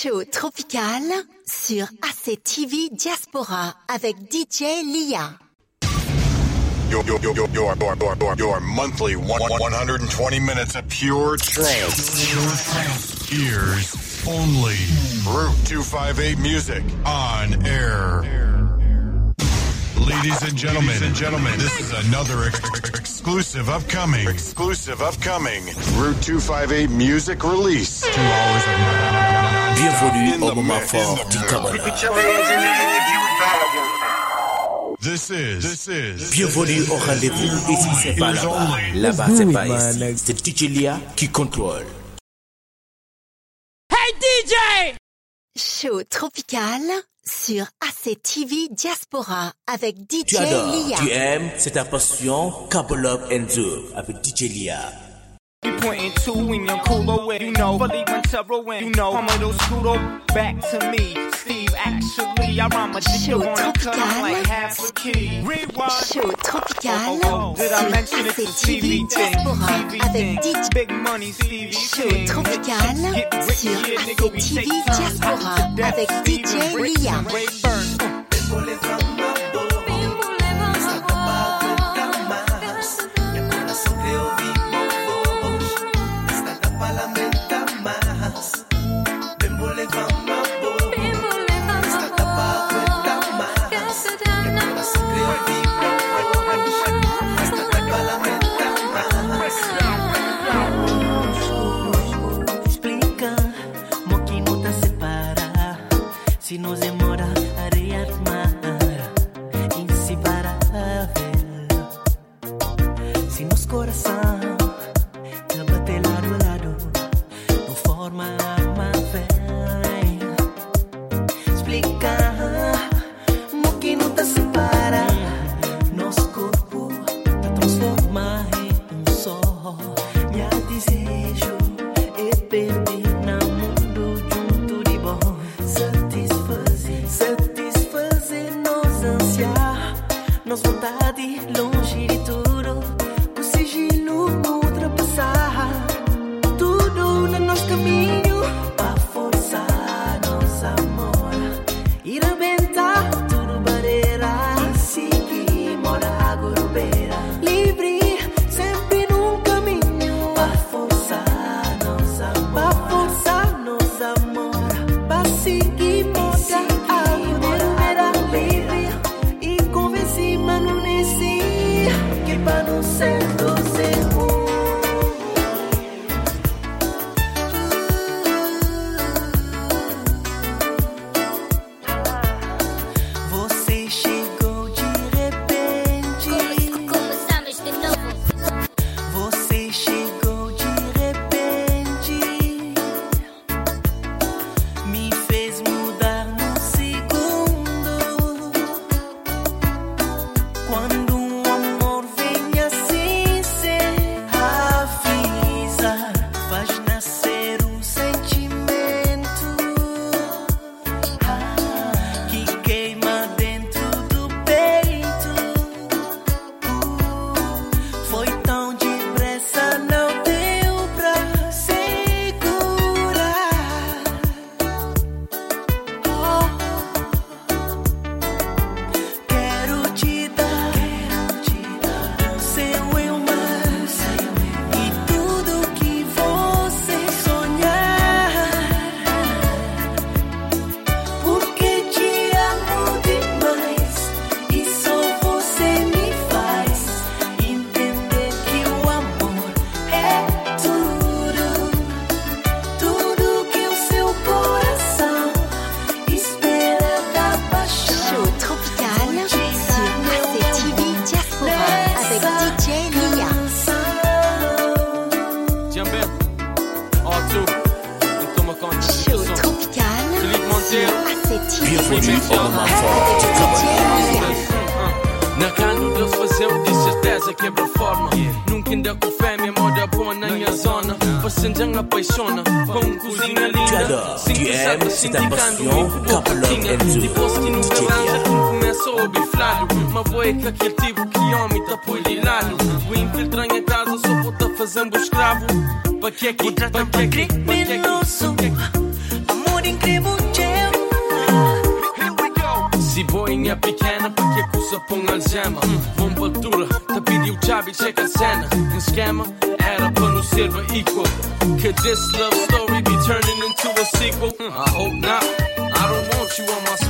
Show tropical sur ACTV Diaspora avec DJ Lia. Your, your, your, your, your, your, monthly one, 120 minutes of pure trance. Ears only. Route 258 music. On air. Ladies and gentlemen, Ladies and gentlemen, this is another ex- ex- exclusive upcoming Exclusive upcoming Route 258 music release. two hours of Bienvenue In au the moment mix, fort du mix. Kabbalah. This is this is Bienvenue au rendez-vous. Ici, c'est pas là-bas. Là-bas, c'est pas ici. C'est DJ Lia qui contrôle. Hey DJ! Show tropical sur ACTV Diaspora avec DJ Tu adores, Lia. tu aimes, c'est ta passion. Kabbalah Enzo avec DJ Lia. You pointing to in your cooler way, you know. Fully Montero in, you know. I'm a little scudo back to me. Steve, actually, I rhyme a dick Show on a cut, I'm like tropical. half a key. Rewind. Show tropical oh, oh, oh, did I mention it's a TV thing? TV thing. Big money, Stevie Show thing. tropical sur yeah, nigga, we take time. Diaspora avec DJ and Rick, Lia. and Ray Burn.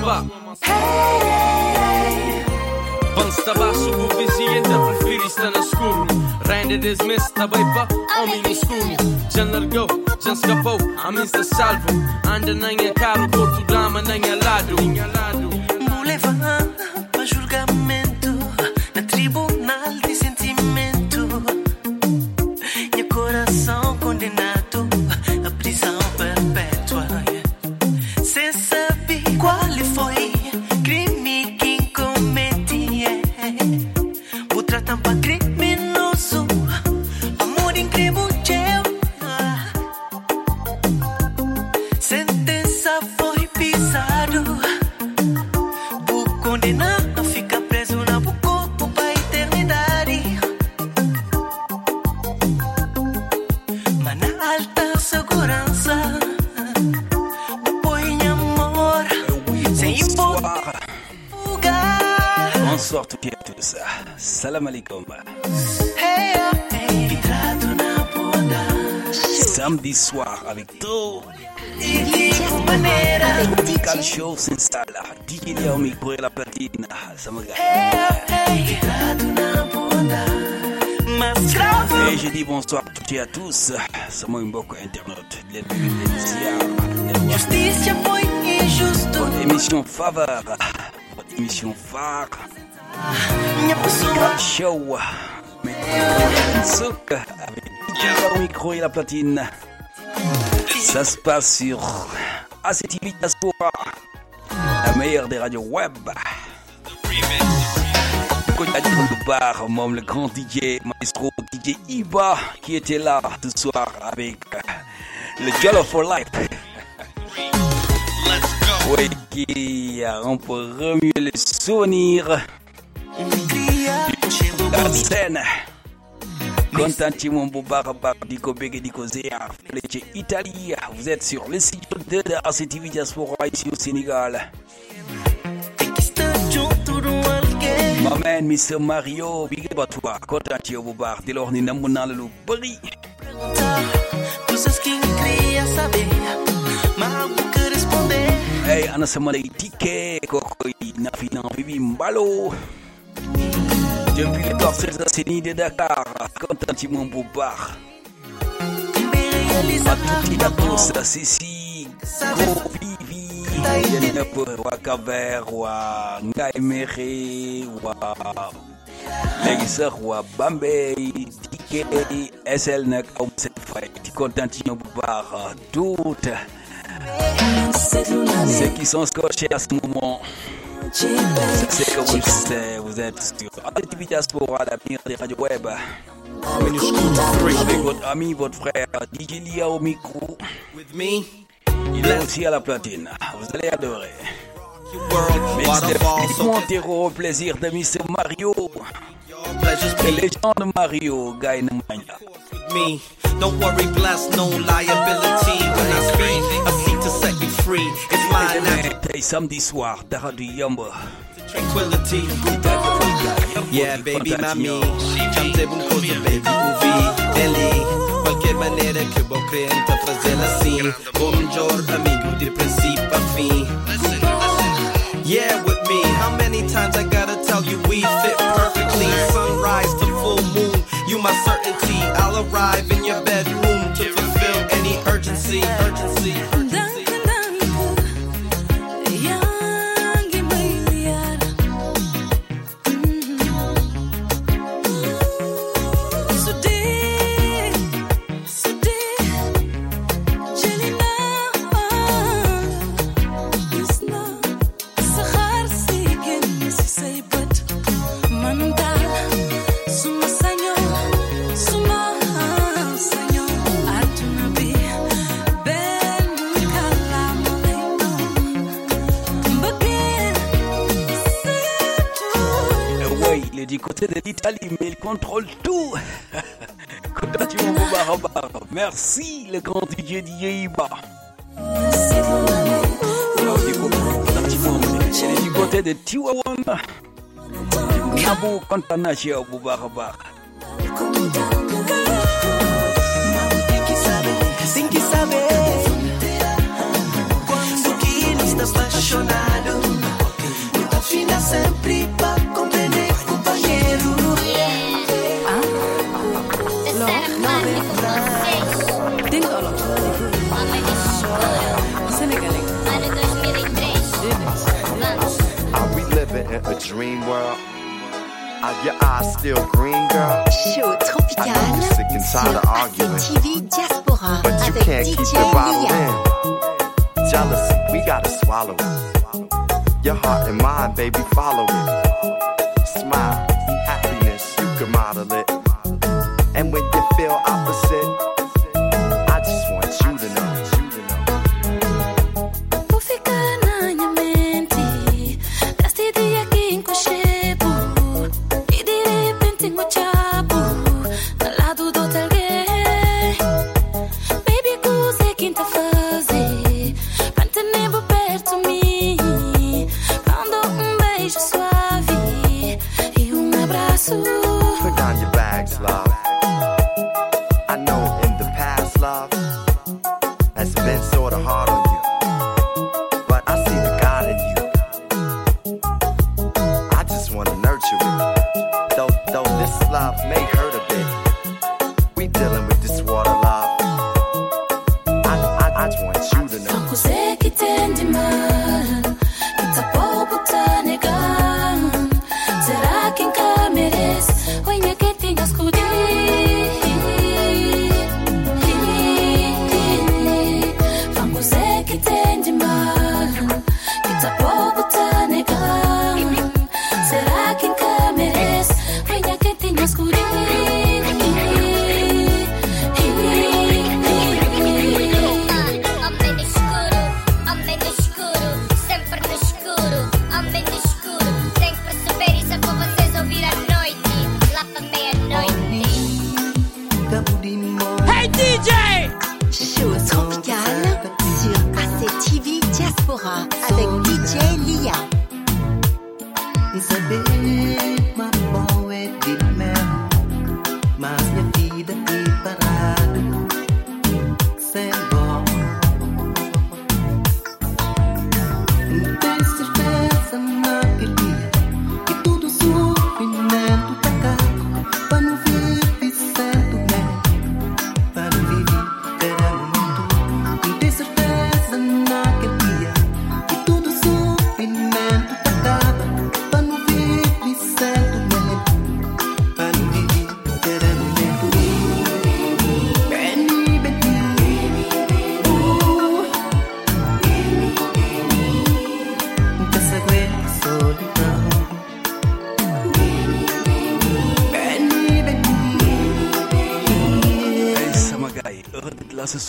Spot Basta baixo, o vizinho ainda prefere estar no escuro Rende dismiss, tá bem pá, homem no escuro Já largou, já escapou, a mim está salvo Anda nem é caro, corto dama nem é lado Vou levar pra julgamento na Show s'installe. Et je dis bonsoir à toutes et à tous. C'est moi Mboko Internet. Justice foi. Votre émission faveur. Votre émission phare. Show. Mais avec DJ Leo Micro et la platine. Ça se passe sur ACTV Diaspora, la meilleure des radios web. Bar, même le grand DJ, maestro DJ Iba, qui était là ce soir avec euh, le Jello for Life. Oui, qui a un peu remué les souvenirs la scène. Content Boubar Diko Diko Italie. Vous êtes sur le site de la RCTV Diaspora ici au Sénégal. My man, Mr. Mario, big up à toi. Content Boubar, dès lors, nous n'avons pas le bari. Hey, anasema na itike koko inafina bibi mbalo. Depuis les parcelles assainies de Dakar, Quentin Timon Boubard. À toutes les vacances, la Cécile, Gros Vivi, Yannapur, Wakaver, Ngaimere, Legisar, Bambay, Tike, SL Nek, Omset Fay, Quentin Timon Boubard, toutes ceux qui sont scotchés à ce moment sais que vous vous êtes sur ACTV Diaspora l'avenir des radios web. Avec votre ami votre frère DJ Lia au micro. With me, il est aussi à la platine. Vous allez adorer. So Montero au plaisir de Mr. Mario. Les be légendes de Mario me. Don't worry, bless, no liability. When I speak, seek to free. It's my natural tey samedi soir dara du yomb tranquility. Yeah, baby, mami. Chante un cosa, baby, uvi, deli. Qualche maniera che può creare fazer assim. Buongiorno, amigo, di princípio a fim. Yeah, with me. How many times I gotta tell you we fit perfectly? Sunrise to full moon, you my certainty. I'll arrive in your bedroom to fulfill any urgency. du côté de l'Italie, mais il contrôle tout. Merci le grand DJ du côté de Tiwawamba. Sempre a dream world? Are your eyes still green, girl? Show tropical I know you're sick and tired of arguing. ACTV Diaspora But you can't keep DJ the bottle in. Jealousy, we gotta swallow it. Your heart and mind, baby, follow it. Smile,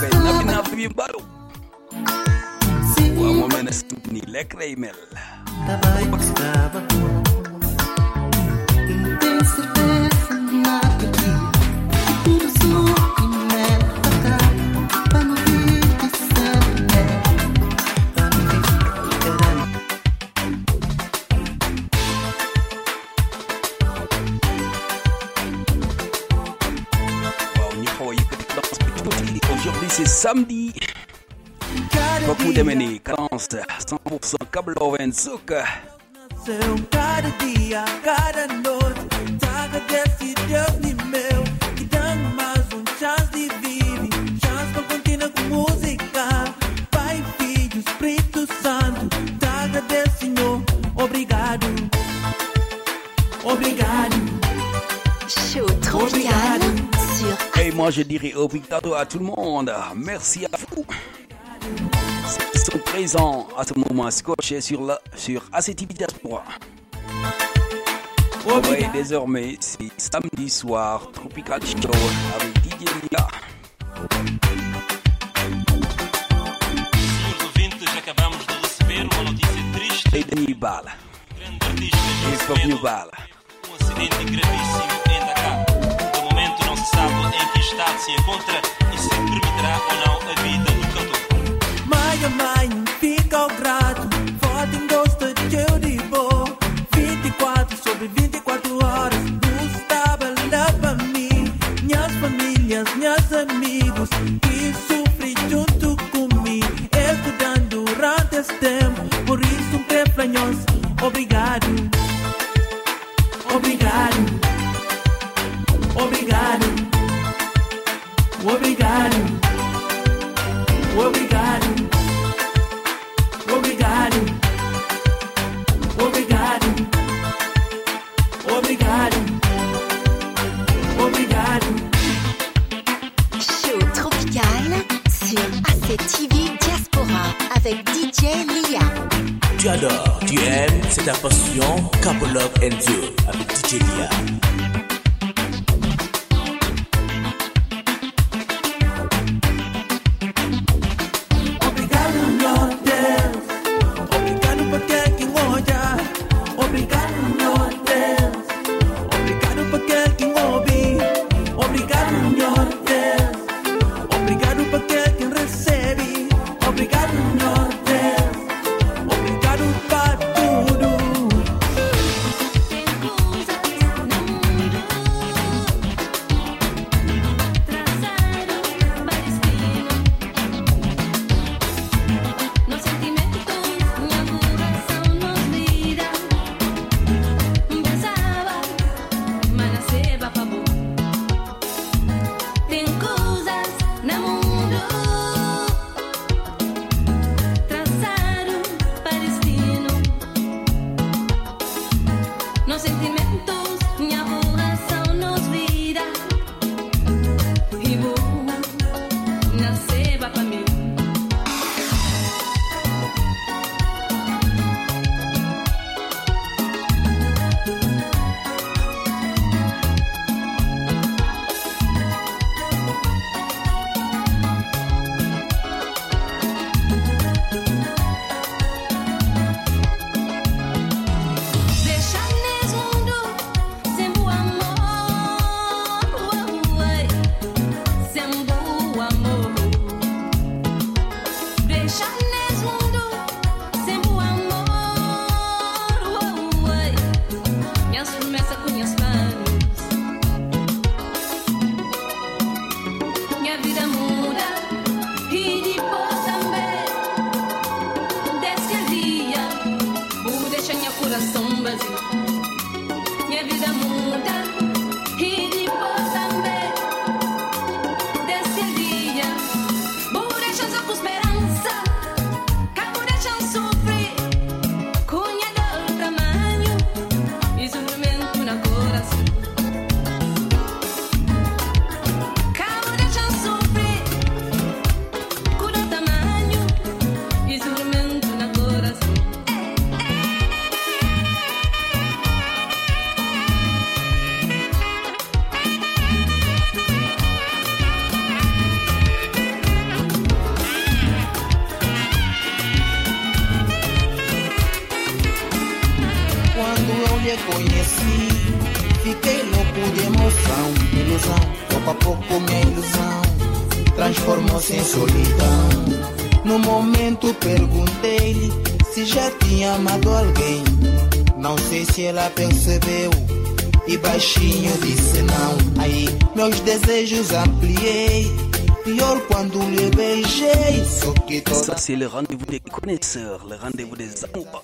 ben napp naa fi mbaru waa moom na sub nii lekk lay mel Cada dia, cada noite, traga desse Deus de meu, que dá mais um chance de viver, chance pra continuar com música. Pai, Filho, Espírito Santo, traga desse Senhor, obrigado, obrigado. Show tropical sur. Et moi je dirais obrigado à tout le monde. Merci à vous. Ils sont présents. à ce moment scotché sur, la, sur ACTV Diaspora. Oui, désormais, c'est samedi soir, Tropical Show avec DJ Tu aimes, c'est ta passion, Capologue and You avec DJ Lia. c'est le rendez-vous des connaisseurs, le rendez-vous des amoureux.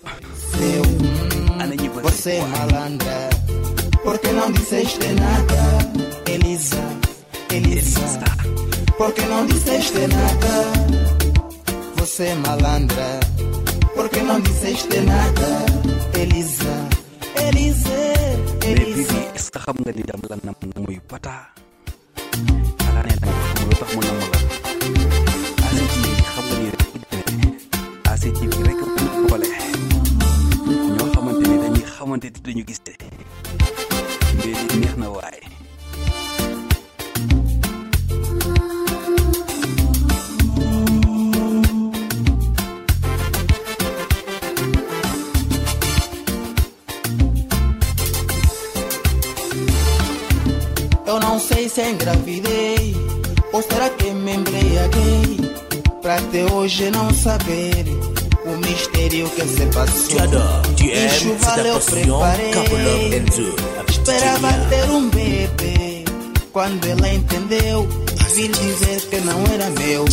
Quando ela entendeu, vir dizer que não era meu.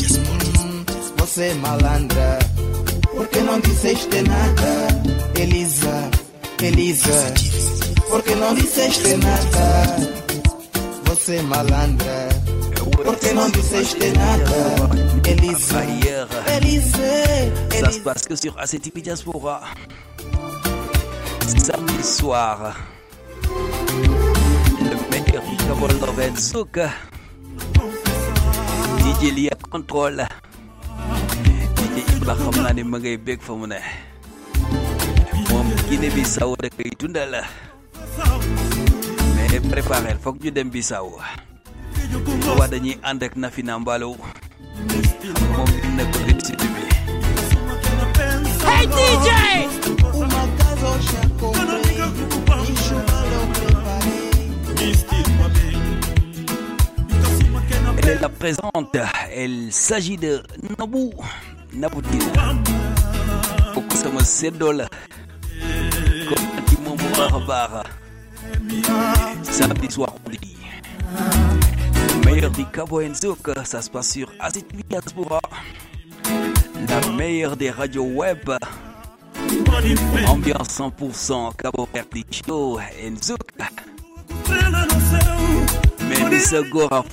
Você é malandra, porque não disseste nada, Elisa, Elisa. Porque não disseste nada, você é malandra. Porque não disseste nada, Elisa, Elisa. Ça se passe que sur ACTV Diaspora. Samedi soir. Kabul Loven Souka. DJ Lia contrôle. DJ Ibra xam naa ne ma ngay bég fa mu ne. moom Guinée Bissau da koy dundal. mais préparé foog ñu dem Bissau. waa dañuy ànd ak Nafina Mbalo. moom dina ko réussite bi. Hey DJ! la présente. Il s'agit de Nobu Nabuti. Beaucoup ça me sedol. Comme qui m'en barbare. Samedi soir, on dit. Meilleur du Cabo Enzouk, ça se passe sur Acid Diaspora. La meilleure des radios web. Ambiance 100% Cabo Verde Show Enzouk. Mais nous sommes à.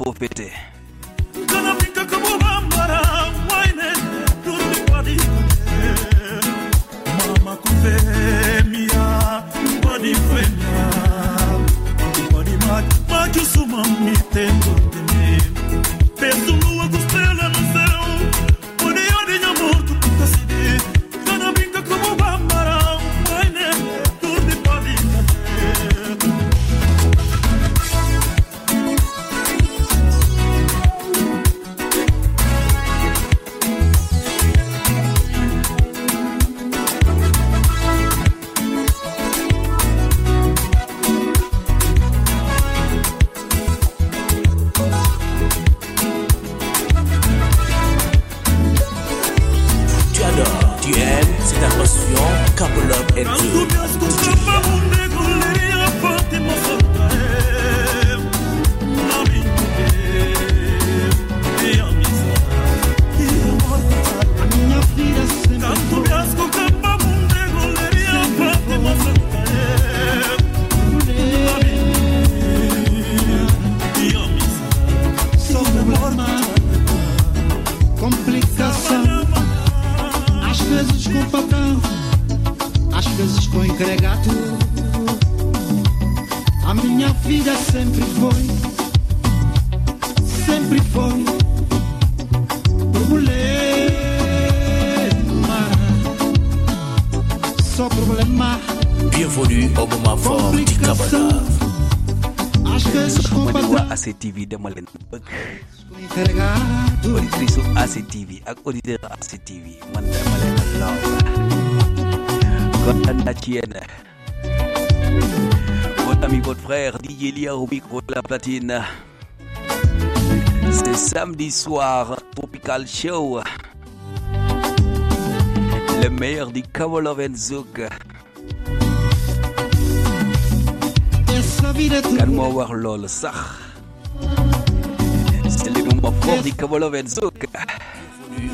A foo fete. Tu ak auditeur ACTV man dama leen a law kontaan naa ci yéen. Mon ami votre frère DJ Lia au micro de la platine. C'est samedi soir Tropical Show. Le meilleur du Cabo Love and Zouk. Kan moo wax loolu sax. C'est le moment fort du Cabo Love and Zouk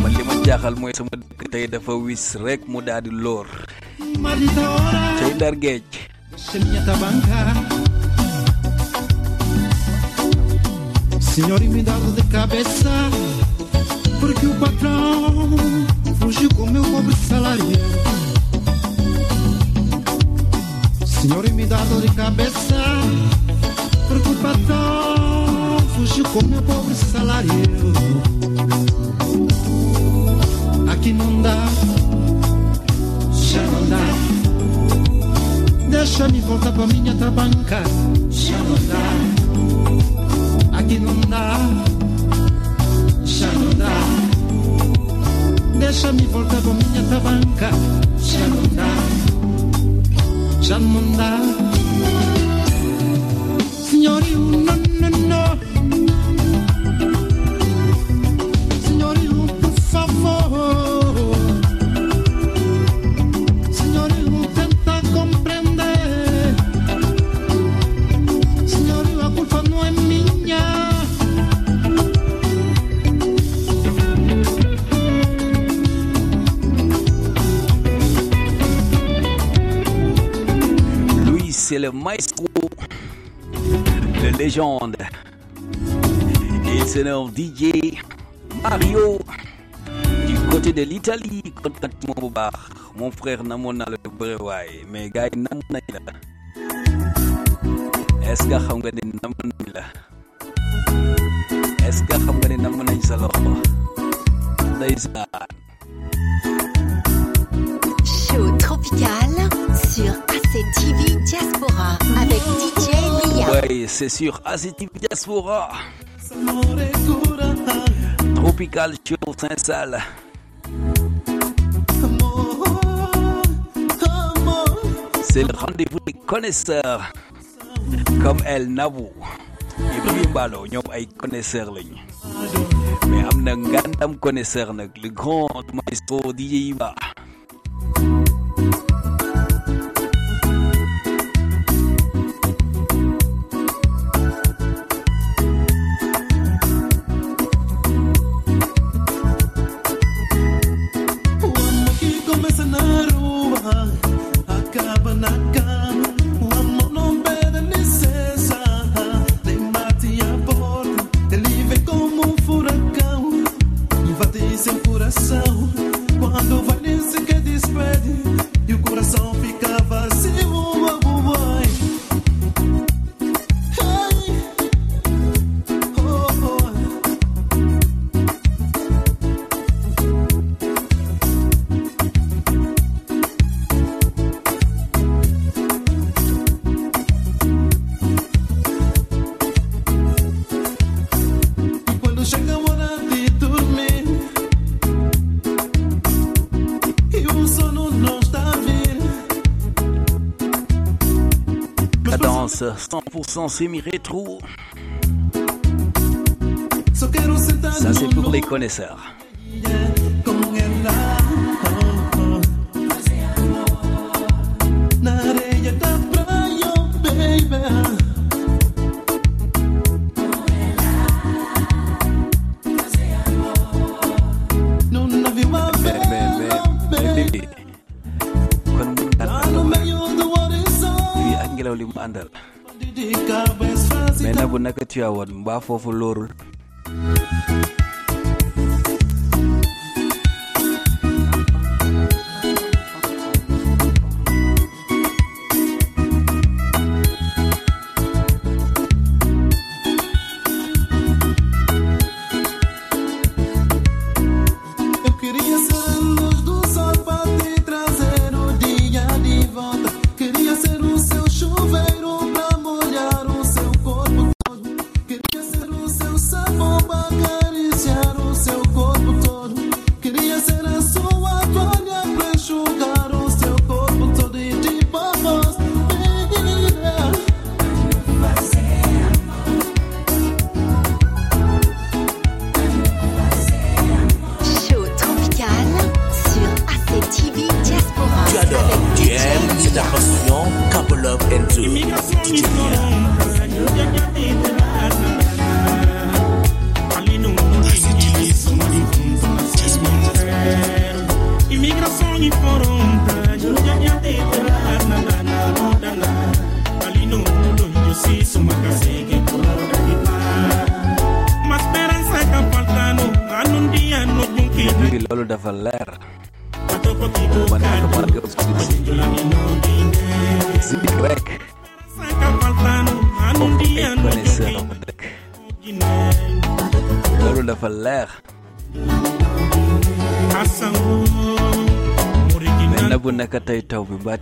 man li ma jaaxal mooy sama dëkk tey dafa wis rek mu daal di lóor tey ndar géej deixa-me atabancar. Senhor, e me dá de cabeça, porque o patrão fugiu com meu pobre salário. Senhor, e me dá dor de cabeça, porque o patrão fugiu com meu pobre salário. Aqui não dá, já não dá. Deixa-me voltar pra minha trabanca, já não dá. Aqui não dá, já não dá. Deixa-me voltar pra minha trabanca, já não dá, já não dá. Senhorio, não, não, não. Le maestro, le légende. Il se nomme DJ Mario. Du côté de l'Italie, contact mon bar. Mon frère Namona le Brewaay. Mais gars, Namona la. Est-ce que nga ni Namona la? Est-ce que nga ni Namona. Show tropical sur ACTV Diaspora avec DJ Lia. Ouais, c'est sur ACTV Diaspora. Tropical Show s'installe. C'est le rendez-vous des connaisseurs comme El Nabou. Puis Mbalo, ñoom ay connaisseurs. Mais am na ngandam connaisseur le grand maestro DJ. 100% semi-rétro. Ça, c'est pour les connaisseurs. Tivaouane mbaa foofu loorul.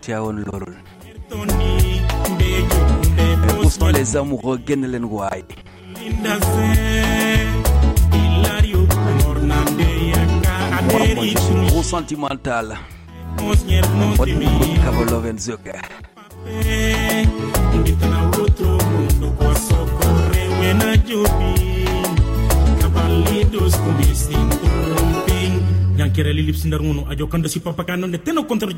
teewoon lool les amoureux génn sentimental Yang kira lilip sindar ngono, ajokan papa kanon kontra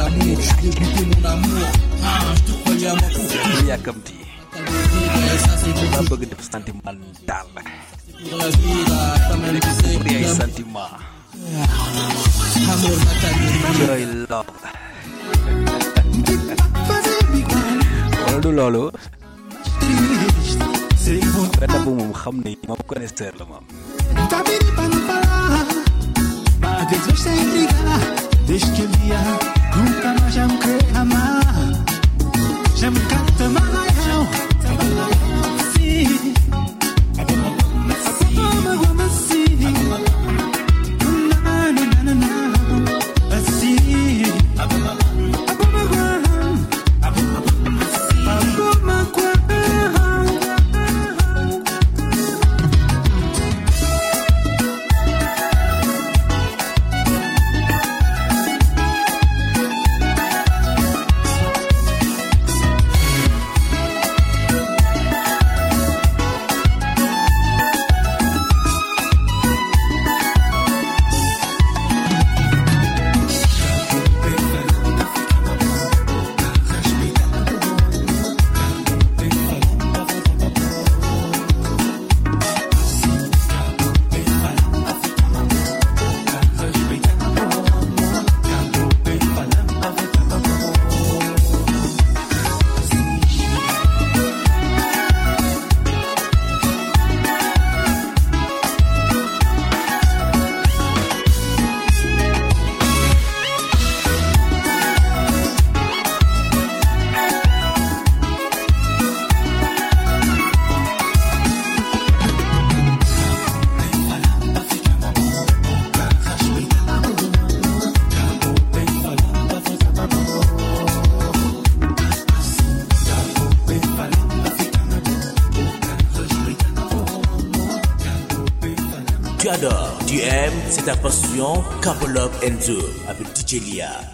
l'amour, dégoûter mon amour. je te croyais à ma. Il y a comme dit. dama bëgg def sentiment daal ay sentiment wala du bu moom xam ni moom connaisseur la Nunca mais já me querer amar Já me canta La passion, Couple Love and avec DJ Lia.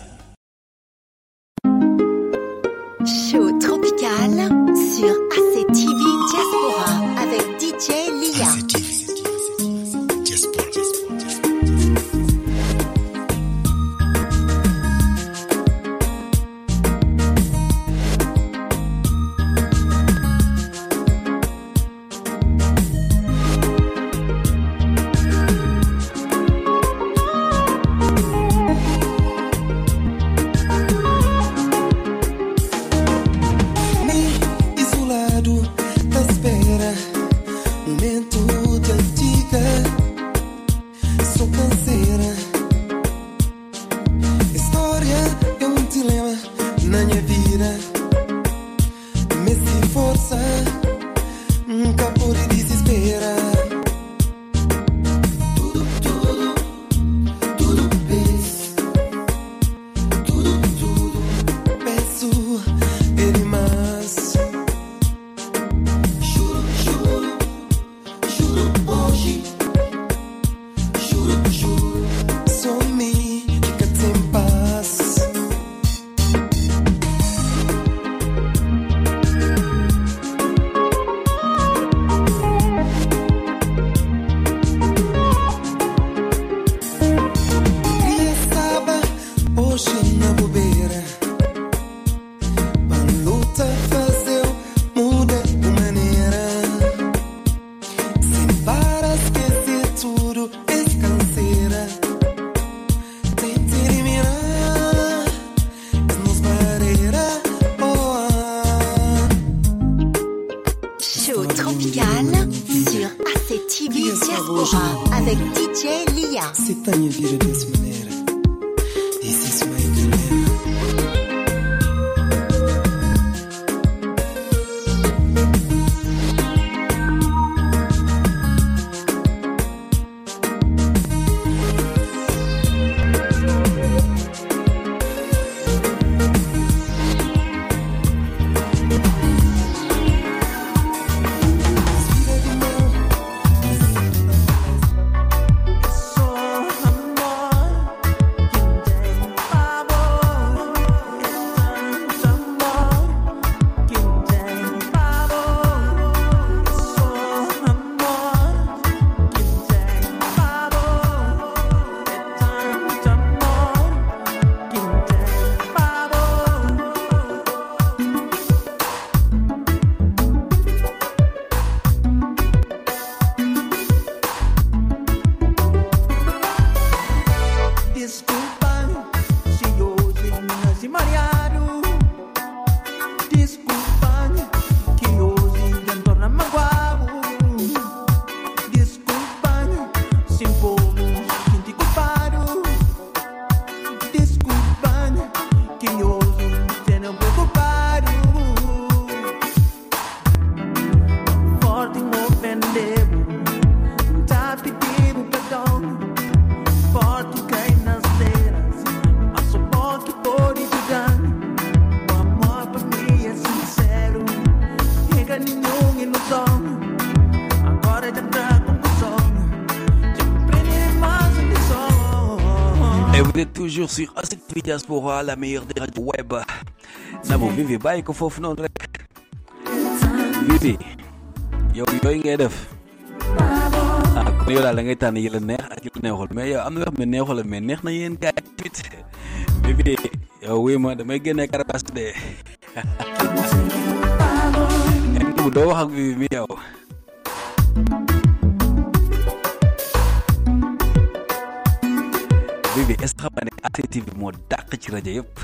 Diaspora, la meilleure des radios web. Vivi bàyyi ko foofu noonu rek. Vivi yow yooyu ngay def. ah kon yow daal da ngay tànn yi la neex ak yi la neexul mais yow am na yoo xam ne neexul mais neex na yéen gars yi. Vivi yow wuy ma damay génne karabaas de. doo wax Vivi mi yow. Vivi est-ce que xam nga ne ACTV moo dàq ci rajo yëpp.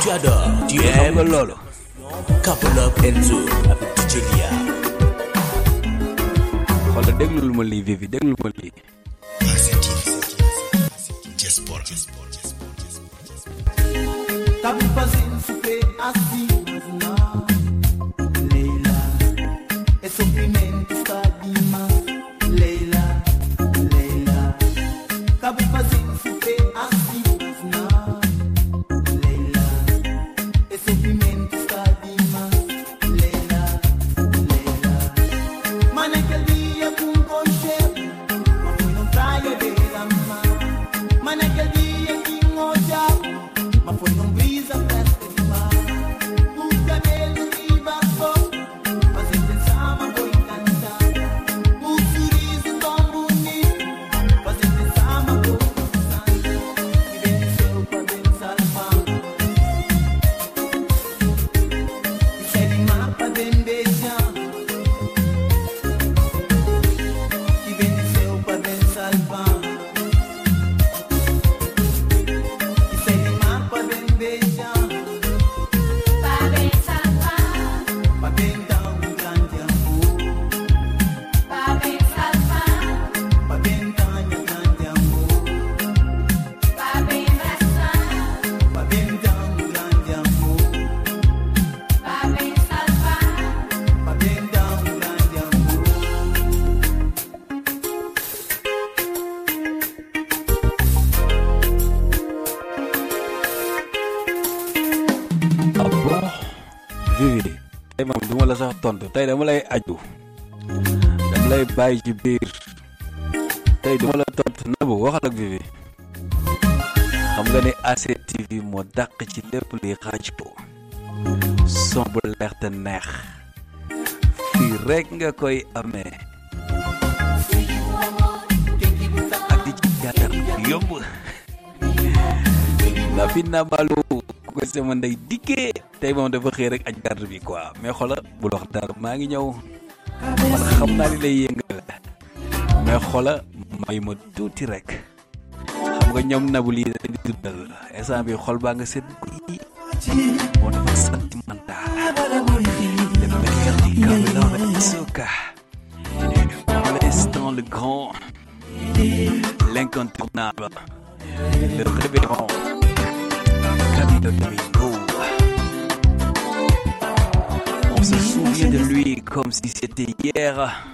Tu adores, tu xam aimes nga loolu. Couple Enzo avec DJ Lia. xoolal déglul ma lii Vivi déglul ma lii. Tontu. Tey dama lay aju. Dama lay bàyyi ci biir. Tey dama ma la tontu. Nabou waxal ak Vivi. Xam nga ne ACTV moo dàq ci lépp luy rajo. Son bu leer te neex. Fii rek nga koy amee. Ak ci gàttal yomb. Na fi na ku ko sama ndey dikkee. Tey moom dafa xëy quoi. Mais bul wax dara maa ngi ñëw. Man xam naa li lay yëngal. Mais may ma le grand l'incontournable le révérend se souvient de lui comme si c'était hier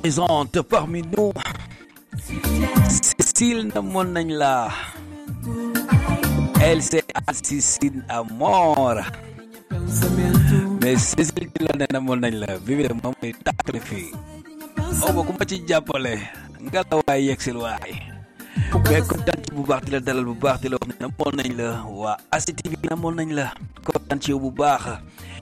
présente parmi nous Cécile Monagla. Elle s'est assistée à mort. Mais Cécile Kilonena Monagla, vive le moment et sacrifié. Oh, beaucoup de japonais. Ngalawaï, excellent. mais kontaan ci bu baax di la dalal bu la wax ne namoon la waa ASID TV namoon nañ la kontaan ci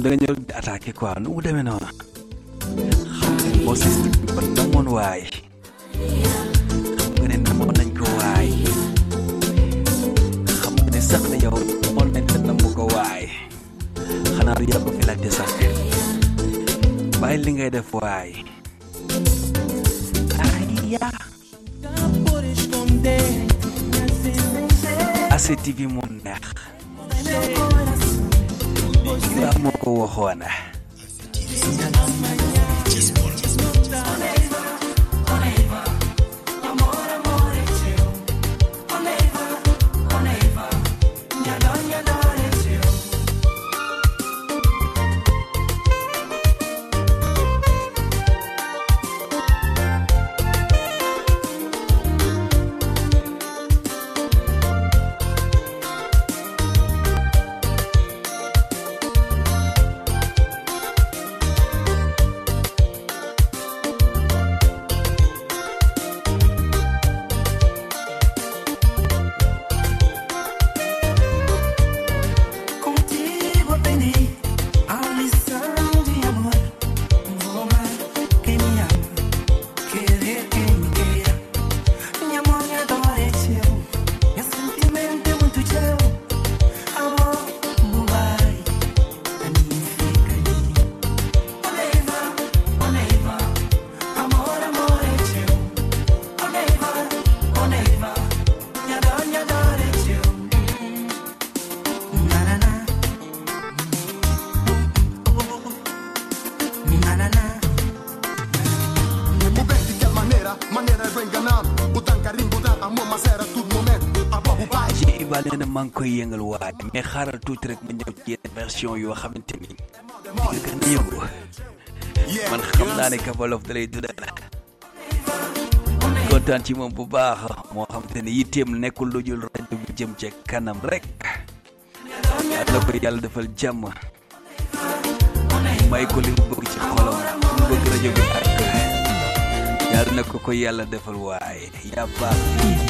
moom da nga ñëw di attaqué quoi nu mu demee noonu. Nga système xam nga ne namoon nañ ko waay. Xam nga ne sax na yow namoon nañ te namm ko waay. Xanaa du yàgg fi laajte bàyyi li ngay def waay. Koy yëngal waay mais xaaral tuuti rek ma ñëw ci version yoo xamante ni gën yëngu. Man xam naa ne Kabalof da lay dundal kontaan ci moom bu baax moo xamante ni yitteem nekkul lu jul rajo bi jëm ci kanam rek. Yàlla ko yàlla defal jàmm. May ko li mu bëgg ci xolam mu bëgg rajo bi ak. Yàlla na ko ko yàlla defal waaye yaa baax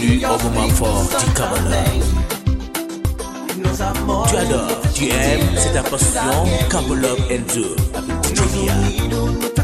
connu au moment fort du Camelot. Tu adores, tu aimes, c'est ta passion, Camelot and Joe, avec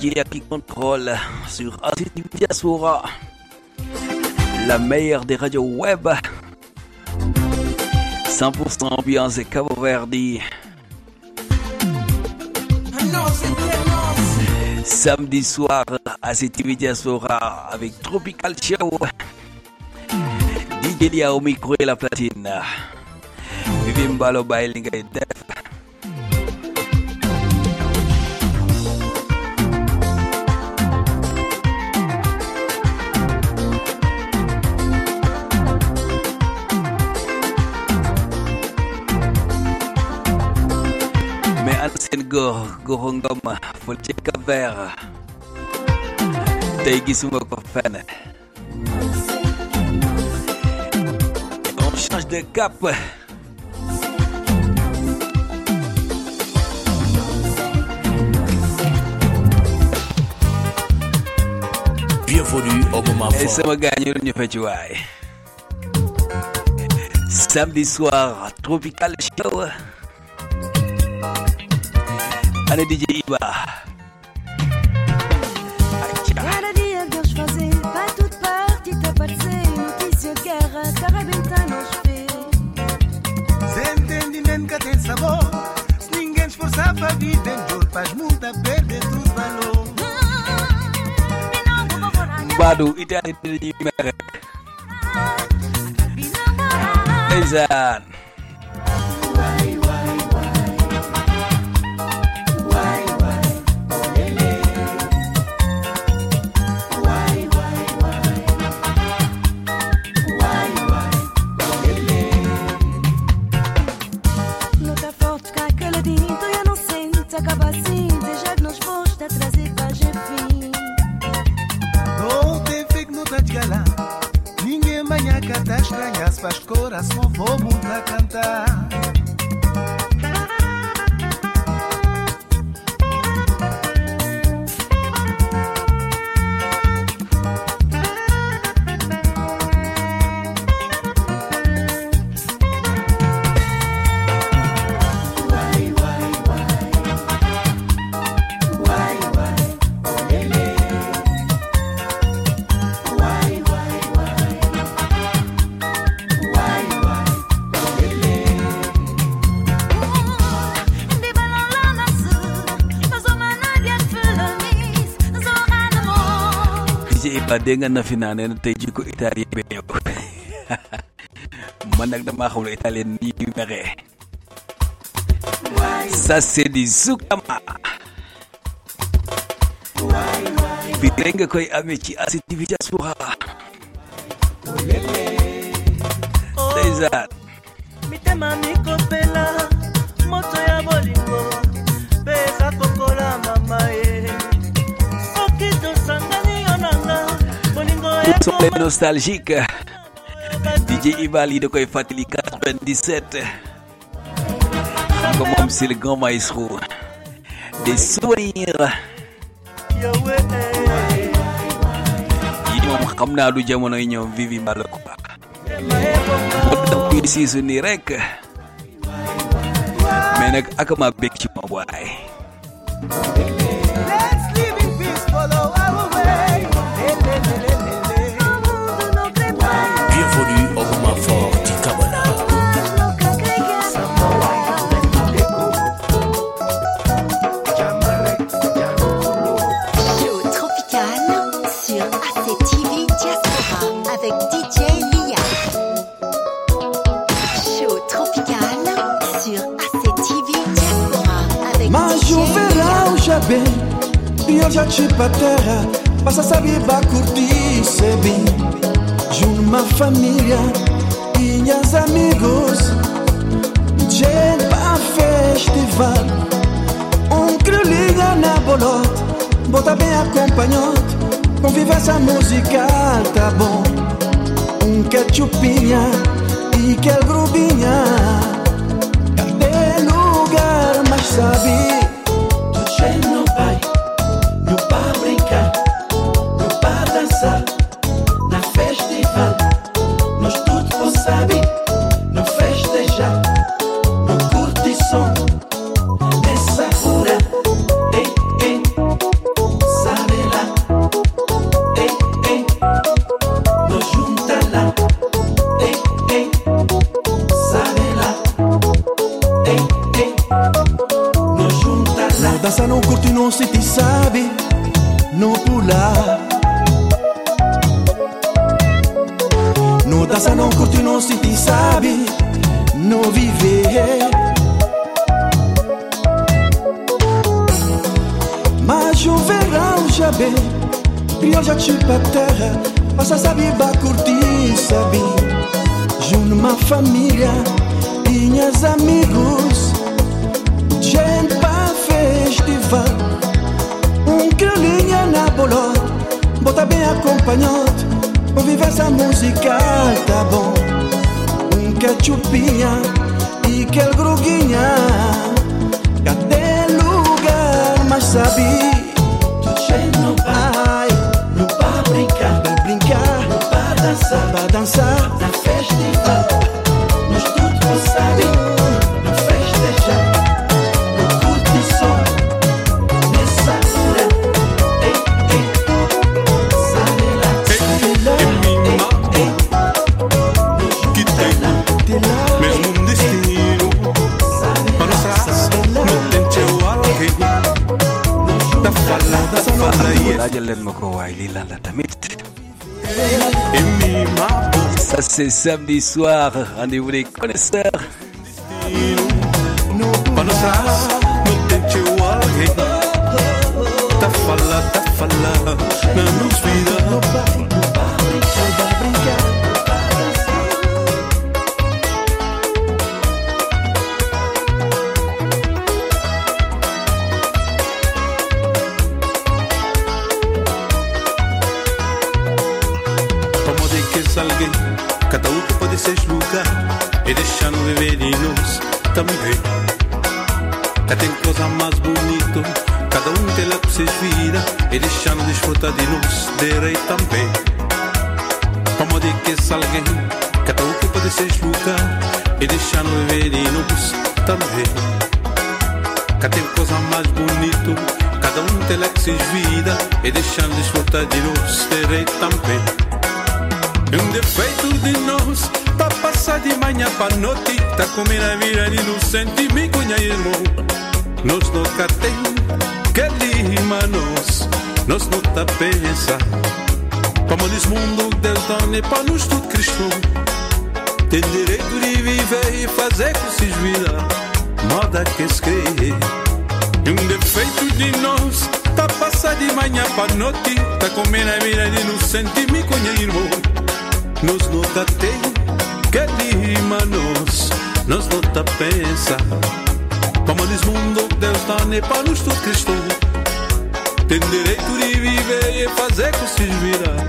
DJ qui contrôle sur Diaspora, la meilleure des radios web. 100% ambiance et Cabo Verdi. Samedi soir, ACTV Diaspora avec Tropical Show. DJ Lia au micro et la platine. Vivi Mbalo Bailinga et Igor Gorongoma Folcheka Ver Taigisuma Kofen. On change de cap. Bienvenue au moment Et ça m'a gagné le Samedi soir, Tropical Show. Olha DJ Iba. Deus fazer, vai tudo parte. Notícia, guerra. Sem entendimento sabor. Se ninguém esforçar a vida, em faz muita perda tudo valor. Badu, itu ada di merek. Ezan. waaw dégg nga Nafina nee na tey jii ko italien bee ñëw nag damaa xamul italien nii di mexe ça c'est du Soukama bi nga koy amee ci ASID TV Diaspora. nostalgique. DJ Ibali de Koy Fatili 97. Comme c'est le grand maestro des souvenirs. ñoom xam naa du vivi mbala ko baax moo tax kuy siisu nii rek mais terra Passa vai curtir bem Junto uma família meus amigos. Gente pra festival. Um crioulinha na bolota Bota bem acompanhado Convivência musical tá bom. Um ketchupinha E que grubinha. Cadê lugar mais já Ça c'est samedi soir, rendez-vous les connaisseurs. noti, takumi na vira ni lucenti, mi irmão. Nos no caten, que limanos, nos no tapeza. Como diz mundo, Deus dá e para nos tudo Cristo. Tem direito de viver e fazer que se vira, moda que escreve. E um defeito de nós, tá passa de manhã para noite, tá comendo a vida de inocente, me irmão Nos nota tem que nós Nós nunca pensa. Como diz mundo Deus dá nem para nós tudo cristão Tem direito de viver e fazer com se virar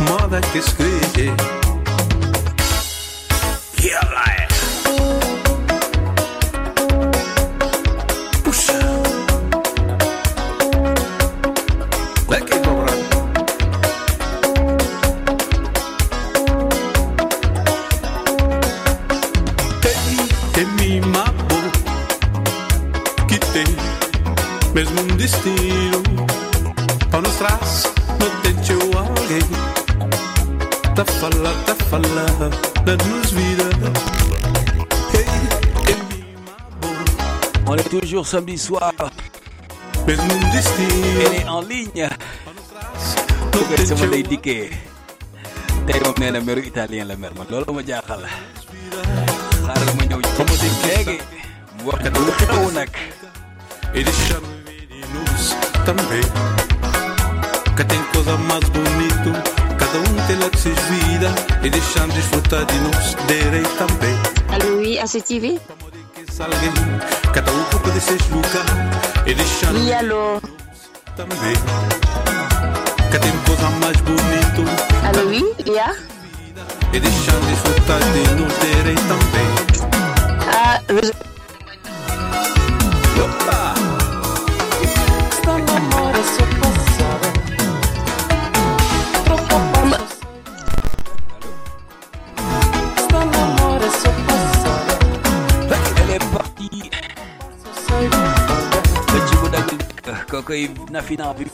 Moda que escreve samedi soir elle est en ligne bëgg sama lay dikkee tey moom nee na meru italien la mer man loolu ma jaaxal xaaral ma ñëw ci léegi mu wax lu xew nag e também. Que tem coisa mais bonito. Cada um tem lá que se vida. E deixando desfrutar de nós direito também. Allô, oui, ACTV Míralo. fina bi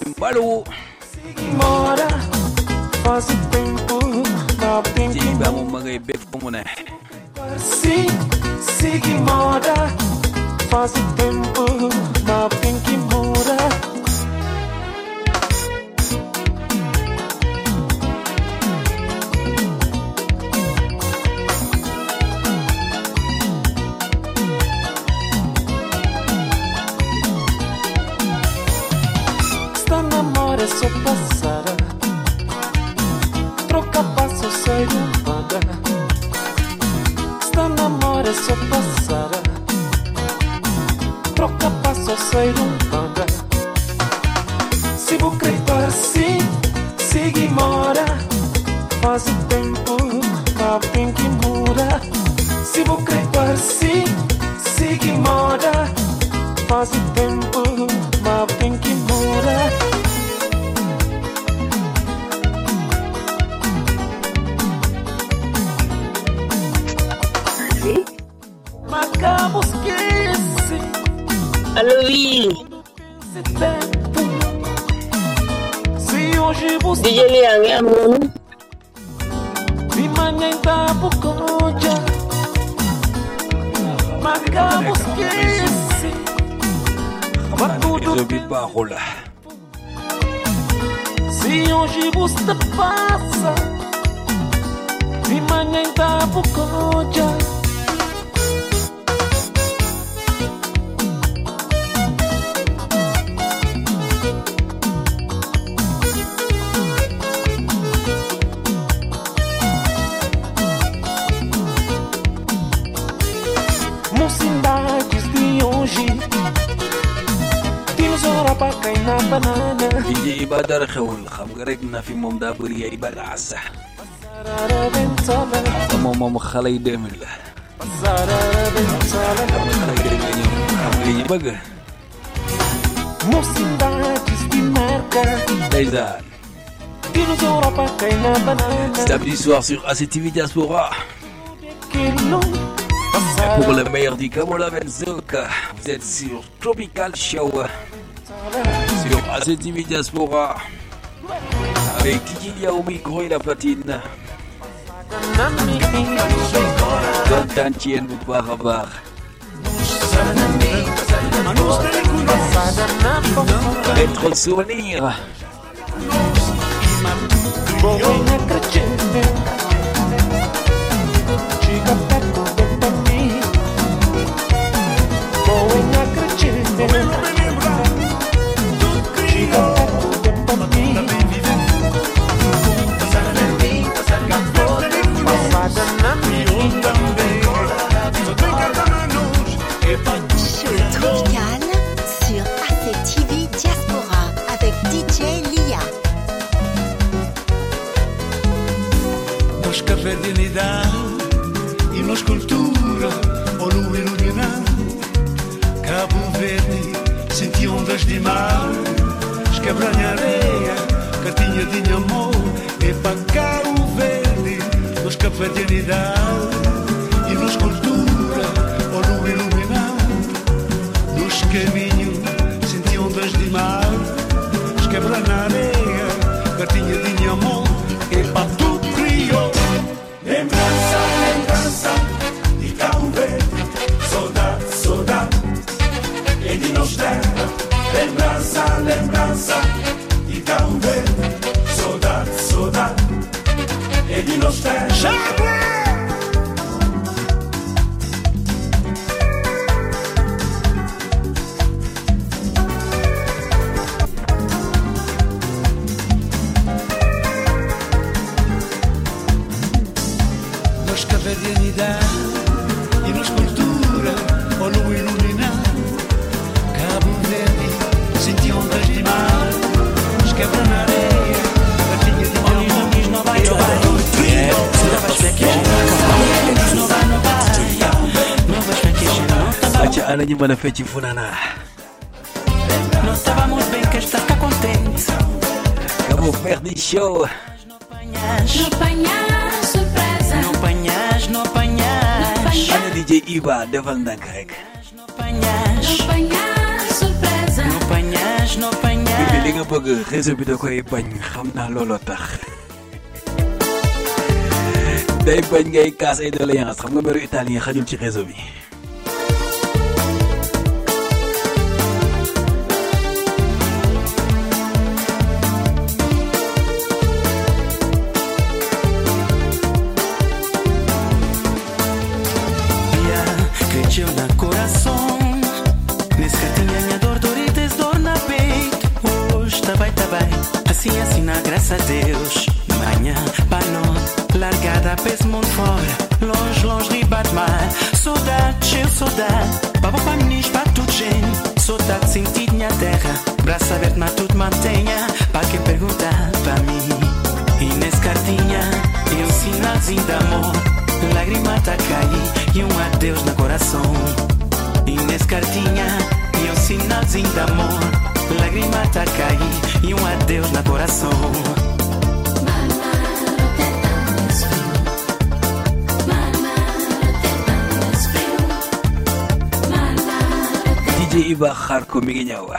الدرخ والخمرقنا في مم دابري اي بقى عالسح مم مخلي دمر له مخلي بقى Mocidades de marca. 10 ans. Dinosaure pas caïna banane. Samedi soir sur ACTV Diaspora. Et pour le meilleur du Cameroun Benzoka, vous êtes sur Tropical Show. C'est Timmy Diaspora. Avec Kikilia au micro et la platine. Content Tien ou pas. Être souvenir. Verde, senti ondas de mar, esquebranha areia, cartinha de amor. E para Cabo Verde, nós cafetinidade e nós cultura, ou lua iluminada. Nos caminhos, senti ondas de mar, esquebranha areia, cartinha de amor. nyimbo na pechivunana Nós estávamos bem, que estás cá contente. Vamos perder show. Não apanhas, apanhas, não apanhas. Olha DJ Iba, Devandan Carrega. Não apanhas, não apanhas, surpresa. Não apanhas, não apanhas. E me liga porque resolvi do coi banho, ramna lolotar. casse mbiru Харко Мигинява.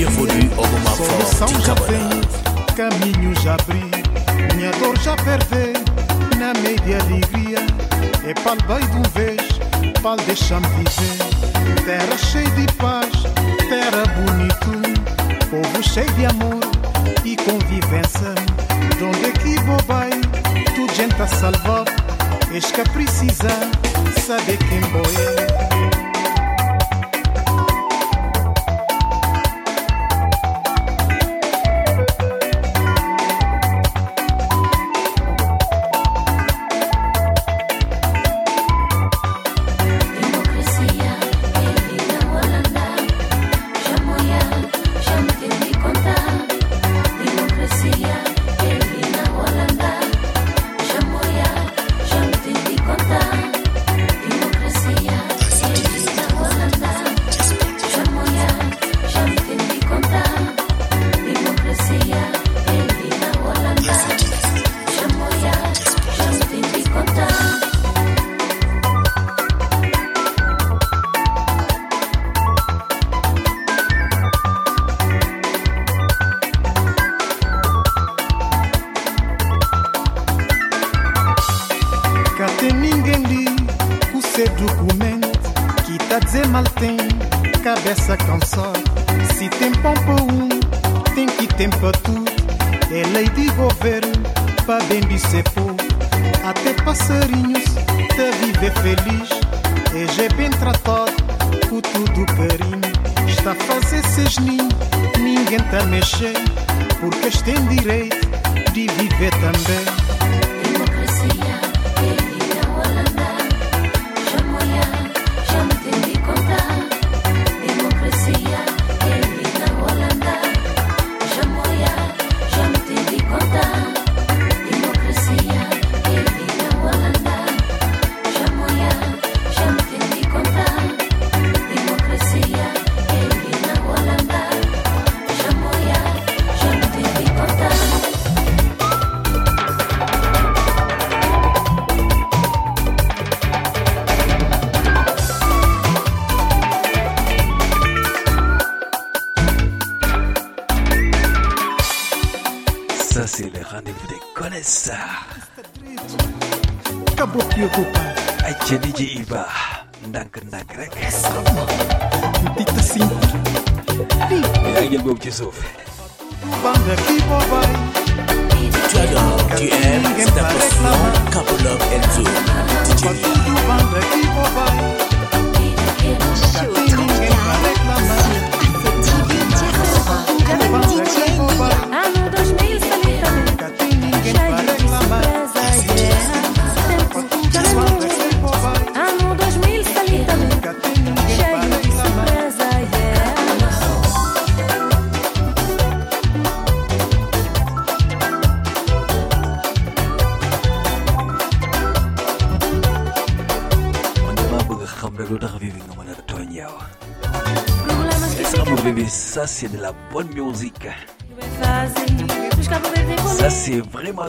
Evolui alguma forma de cabana. Caminho já abri, minha dor já perdeu, Na meia alegria, é pal bem do um vez, pal deixa-me viver. Terra cheia de paz, terra bonito, povo cheio de amor e convivência. De onde é que vou bem, tudo gente a salvar, eis que precisa. precisar. sadiki boy.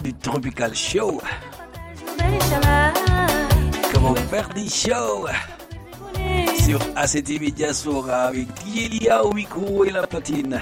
du Tropical Show. Comment faire des Show. Sur ACT Media Sora avec Yelia Omiku et la platine.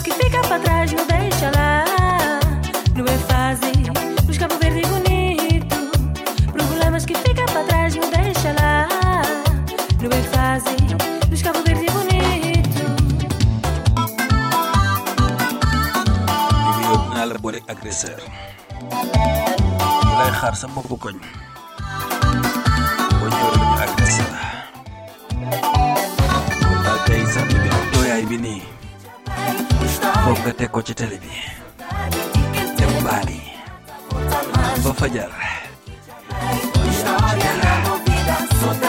Problemas que ficam pra trás, não deixa lá. Não é fácil, Cabo Verde bonito. Problemas que ficam pra trás, não deixa lá. Não é fácil, Cabo Verde bonito. yow dinaa la boole agresseur lay xaar sa mbokku koñ boo ñëwee ñu agressé la daal tey nii Kongateko Chitelebi Tembali Bafajara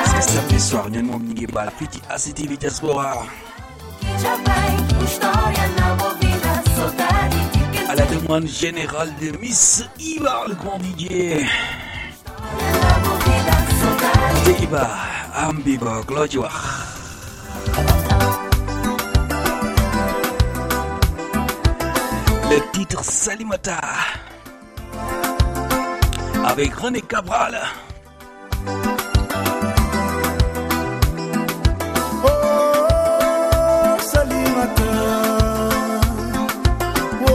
C'est samedi soir, nous à la fête ACTV À la demande générale de Miss Ibar, le grand DJ. Ibar, Ambibar, Claudio. Le titre Salimata avec René Cabral. Oh, Salimata. Oh.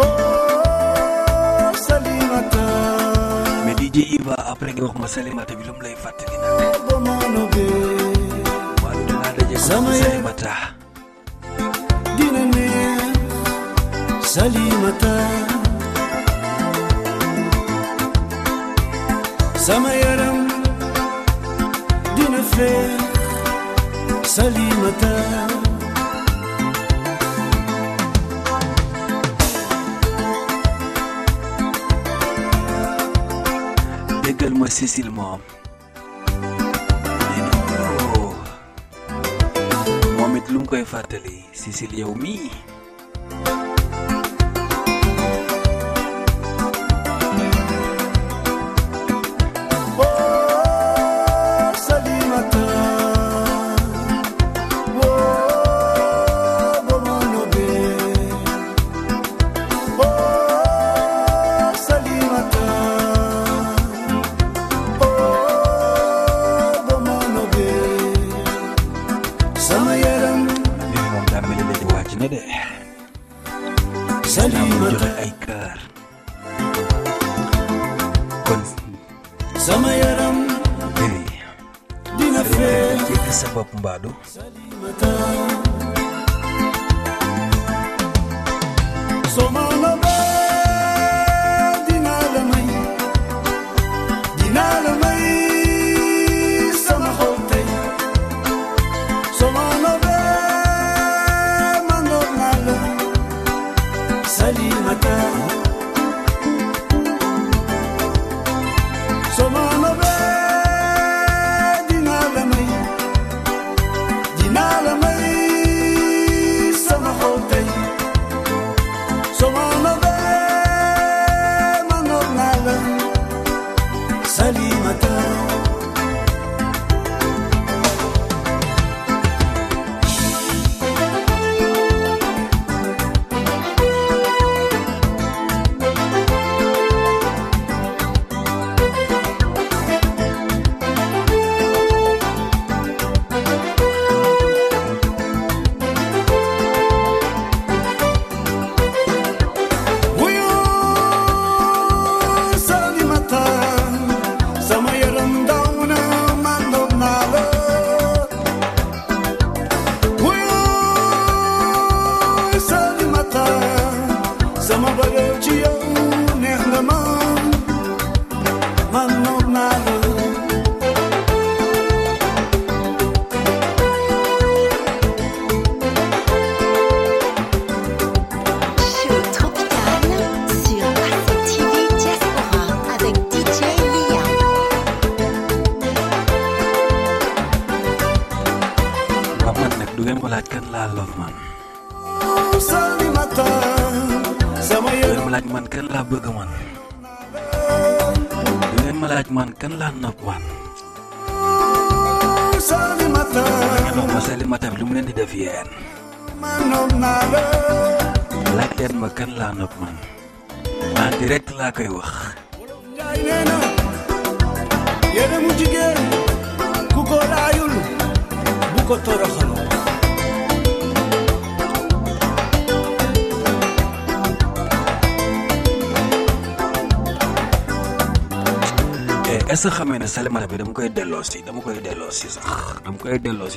Oh, après nga wax ma Salimata bi lu mu lay fàttali nag. سليمة. دينامية سليمة. سميرم دينفي سليمة. ديك المؤسسي المهم. ngi koy fàttali Cécile yow mii.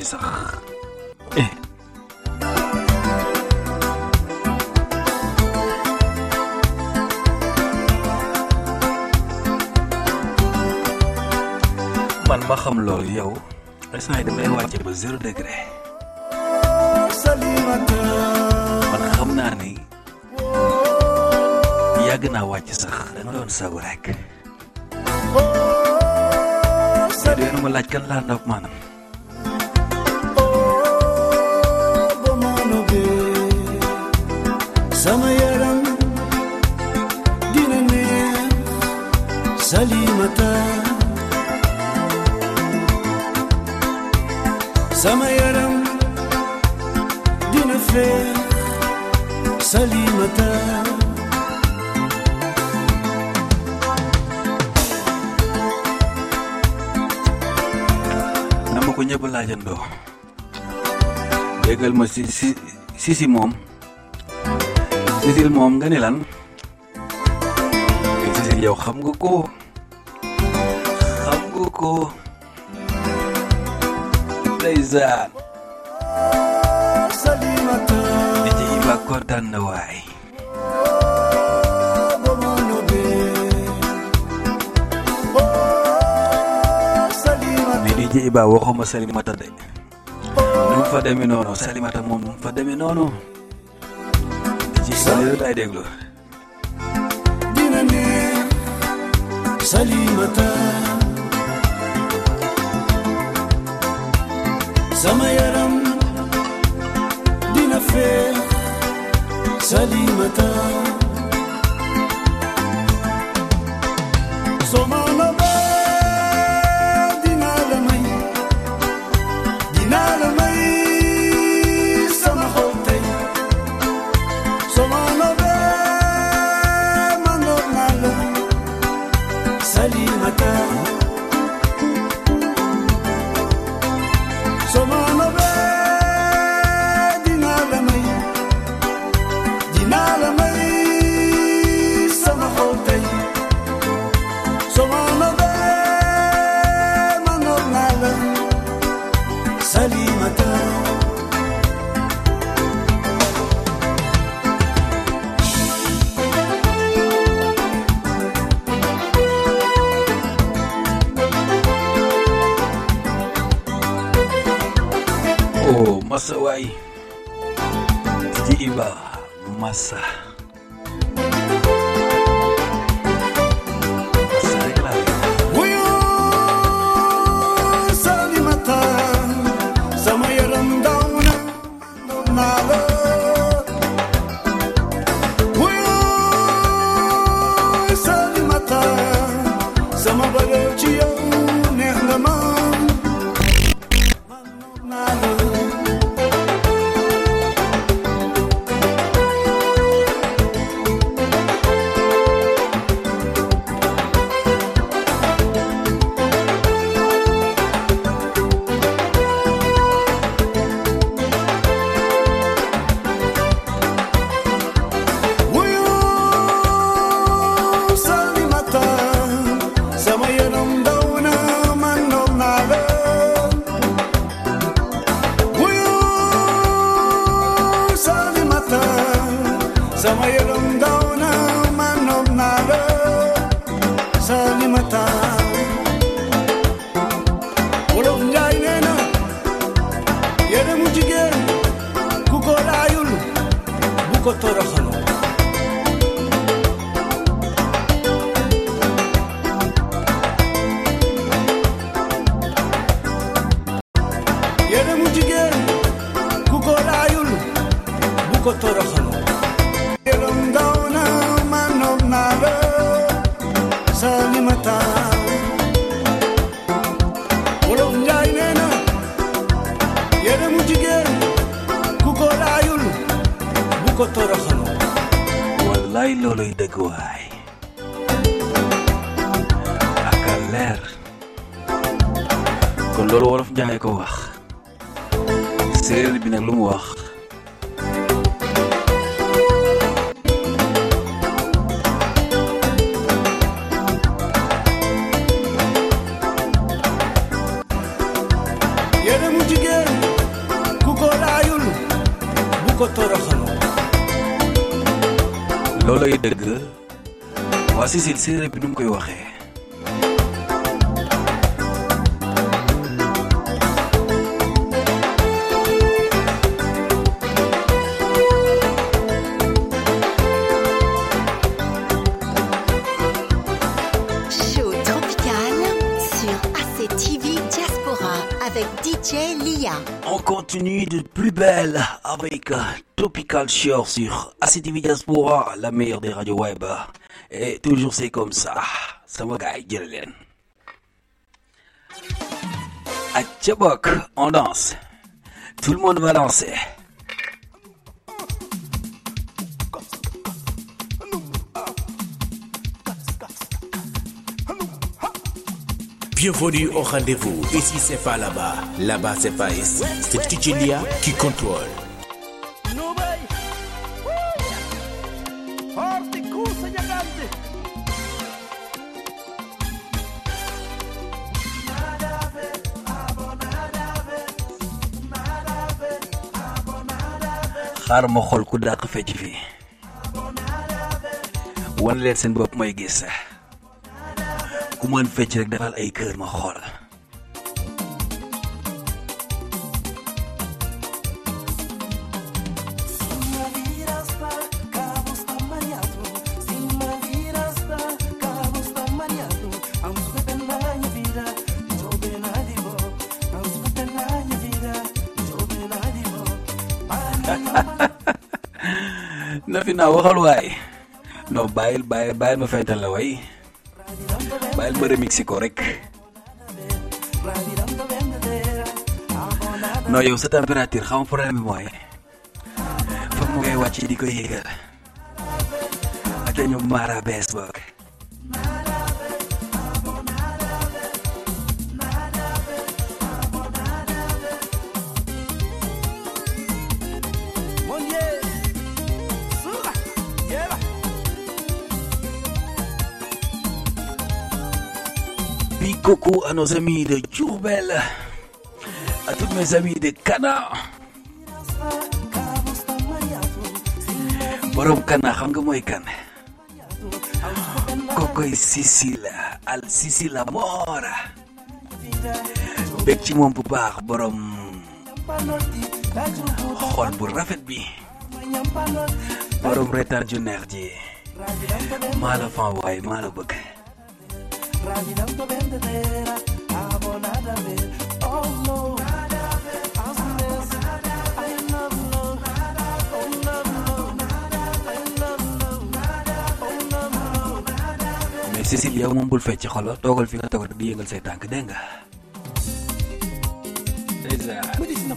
Pesach. Eh. man ma xam loolu yow instant damay wàcce ba zéro degré man xam naa ni yàgg naa wàcc sax dama doon sagu rek ma laaj kan laa maanaam سليمة سما يرم دين فيه سليمة nama ko ñëpp laajandoo déggal ma si si si mom. Sisil moom nga ne lan. Sisil yow xam nga ko Coco. Plays that. DJ Bakota Nawai. DJ Ba waxuma Salimata de. Num fa demee noonu Salimata moom num fa demee noonu. DJ Salimata ay déglu. Salimata. Samayaram yaram dina séeréer bi nu mu koy waxee Diaspora avec DJ Lia. On continue de plus belle avec Tropical Shore sur ACTV Diaspora, la meilleure des radios web. Et toujours c'est comme ça. Ça va gars, jël. À Tchabok, on danse. Tout le monde va danser. Bienvenue au rendez-vous. Ici, c'est pas là-bas. Là-bas, c'est pas ici. C'est DJ Lia qui contrôle. Xaar ma xool ku dàq fecc fii. Wan leen seen bopp may gis. Ku mën fecc rek defal ay kër ma xool. Na fi naa waxal waay. Non bàyyil bàyyil bàyyil ma fental la way bàyyil ma remixi ko rek. Non yow sa température xam problème bi mooy foog mu koy wàcc di ko yéegal. Ak ñu mara bees boog coucou à nos amis de Djoubel, à tous mes amis de Kana. Borom Kana, Hangamoy Kana. Coco et Sicile, Al Sicile la mort. Bekti mon poubar, Borom. Xol bu rafet bi. Borom retard ju neex ji. Mala fan. Radinando dia amo nada ver. Oh no, nada ver. I'm this. I oh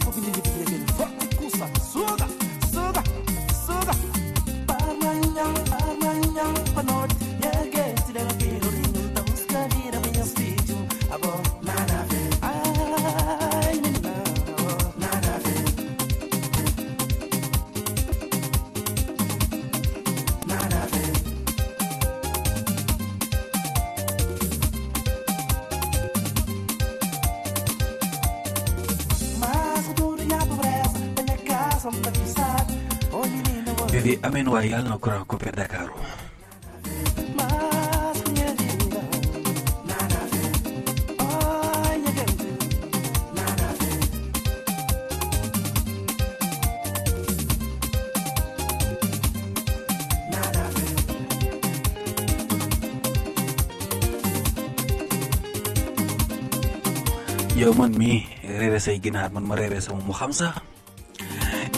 fi di amin waay yàlla na courant coupé Dakar yow man mii reere say ginaar man ma reere sama mu xam sax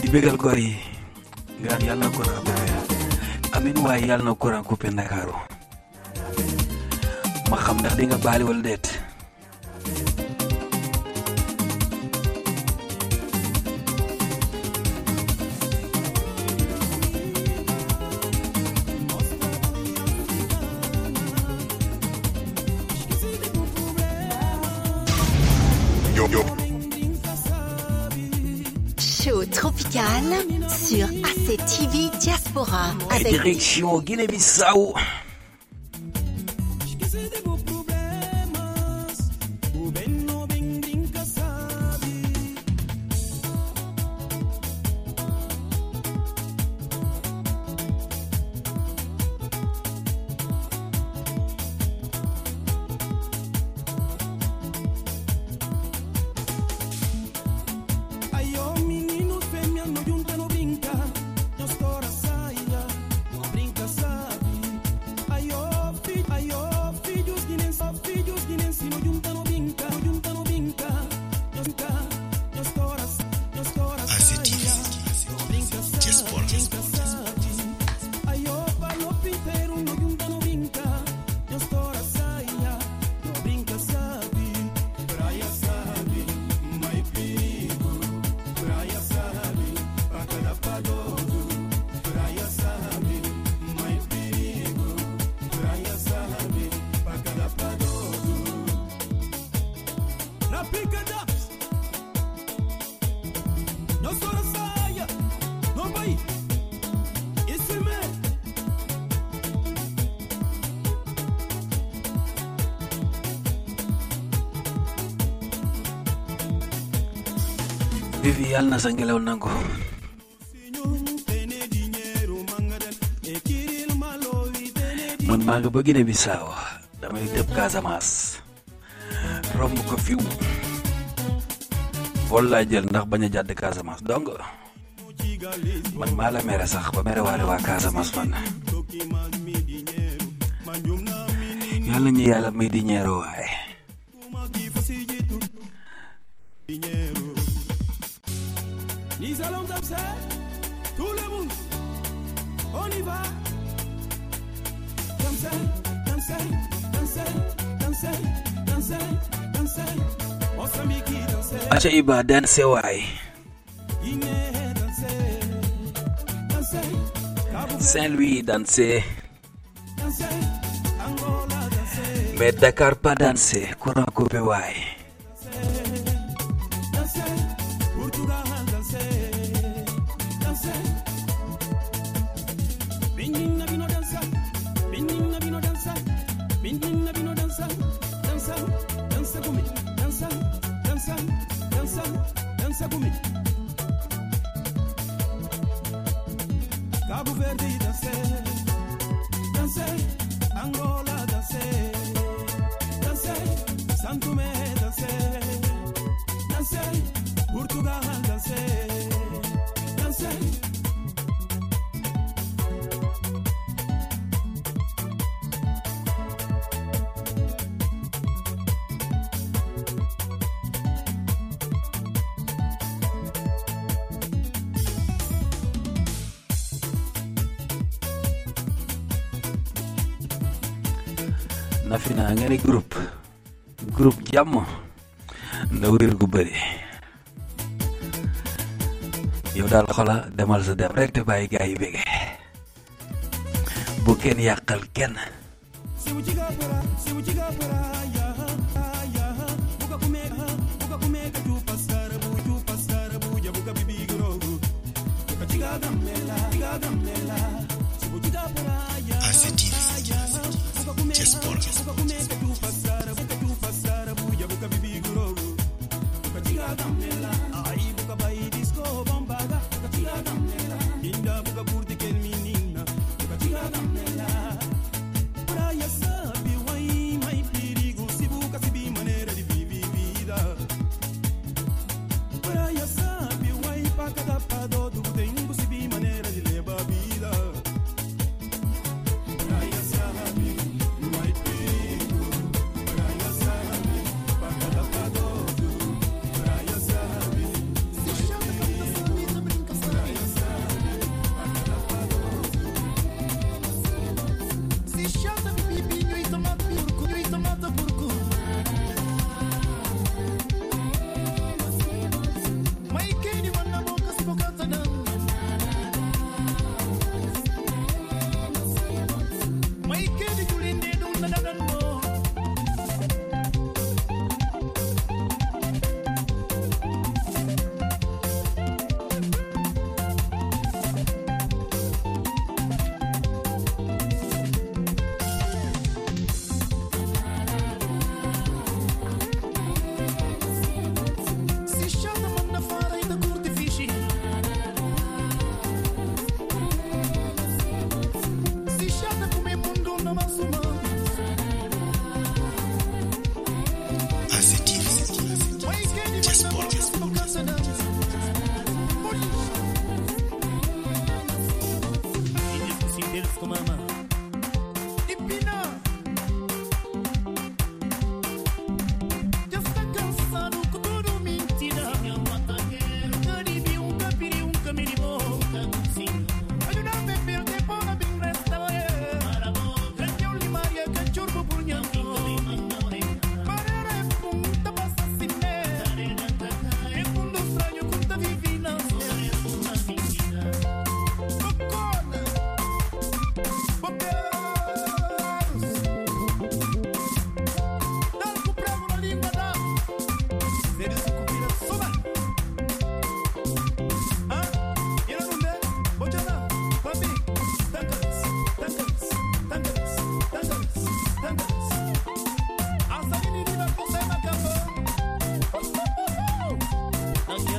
di bégal gor yi ngaan yàlla na courant coupé amin waaye yàlla na courant coupé Ndakaaru ma xam ndax di nga baali wala déet direksyon Gine-Bissau Vivi yàlla na sa ngelaw nangu man maa nga ba damay dem Casamance romb ko fiw vol jël ndax bañ a jàdd Casamance man maa mere sax ba mere man may di Ibadan Sewai. Saint-Louis danser. Mais Dakar pas danser. Courant coupé. jàmm ndaw wér gu bëri. Yow daal xola demal sa dem rek te bàyyi gaa yi bu kenn yàqal kenn.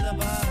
lullaby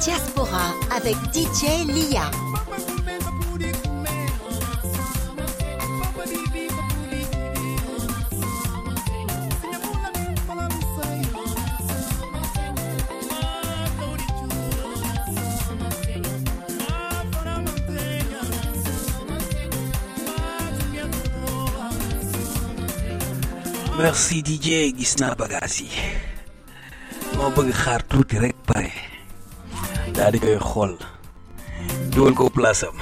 Diaspora avec DJ Lia. merci DJ gis naa bagaas yi moo bëgg xaar rek pare daal di koy xool. Dugal ko place am.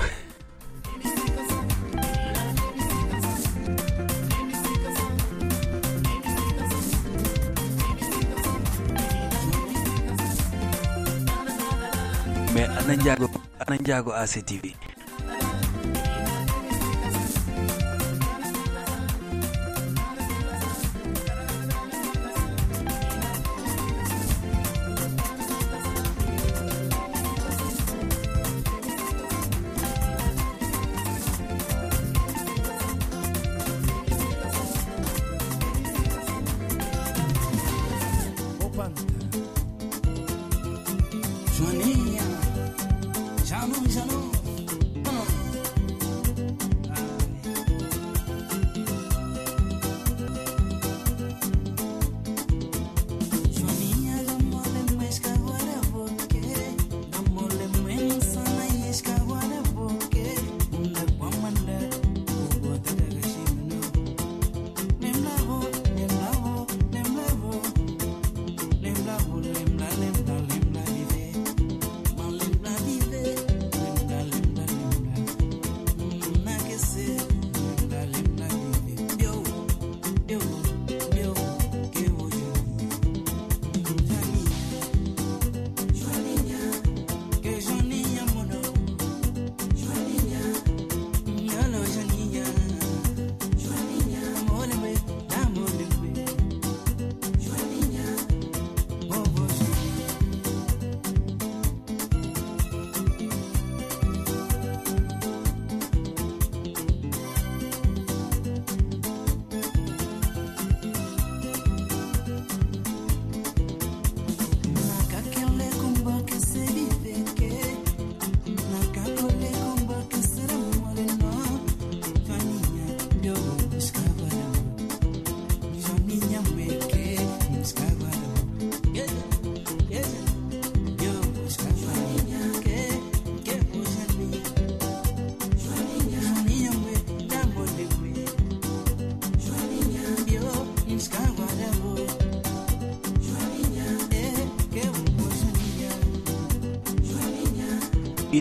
Mais ana ana njaago ACTV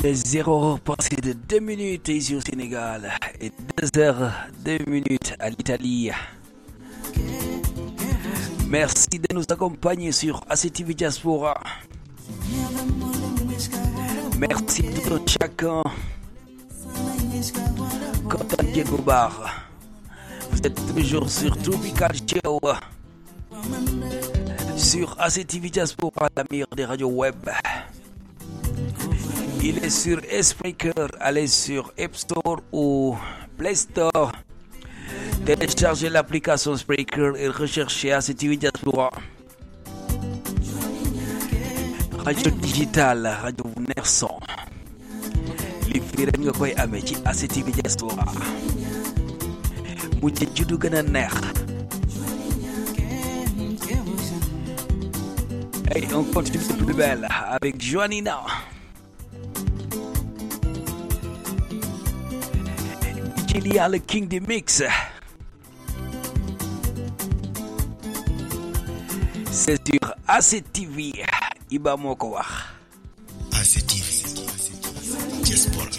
Est 0 heure passé de 2 minutes ici au Sénégal et 2 heures 2 minutes à l'Italie. Merci de nous accompagner sur ACTV Diaspora. Merci à tout un chacun. Content Diego Bar. Vous êtes toujours sur Tropical Show. Sur ACTV Diaspora, la meilleure des radios web. Il est sur Spreaker, allez sur App Store ou Play Store. Téléchargez l'application Spreaker et recherchez ACTV Diaspora. Radio digital, radio Nerson. li fii rek nga koy ACTV Diaspora. mu ci juddu gën a neex. Et on continue de plus belle avec Joanina. Il y a le King du Mix. C'est sur ACTV. Iba moo ko wax. ACTV Diaspora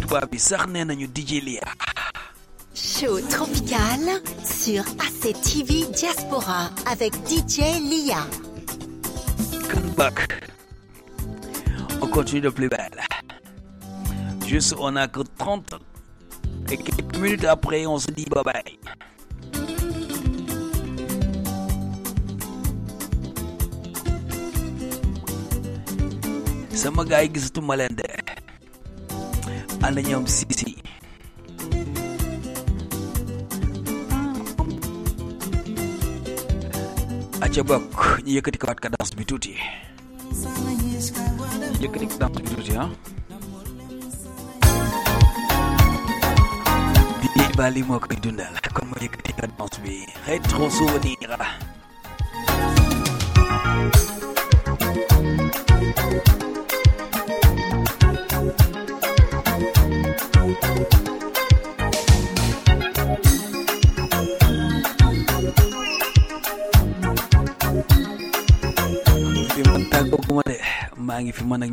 tubaab bi sax nee nañu DJ Lia. Show tropical sur ACTV Diaspora avec DJ Lia. Come back. On continue de plus belle. juste on a que 30. Et quelques minutes après, on se dit bye bye. sama gaay gisatuma leen de ànd ñoom sisi aca bokk ñu yëkkati kawaat cadence bi tuuti yëkkati cadence bi tuuti ah débat li moo koy dundal kon mu yëkkati cadence bi rétro souvenir maa ngi fi mën ak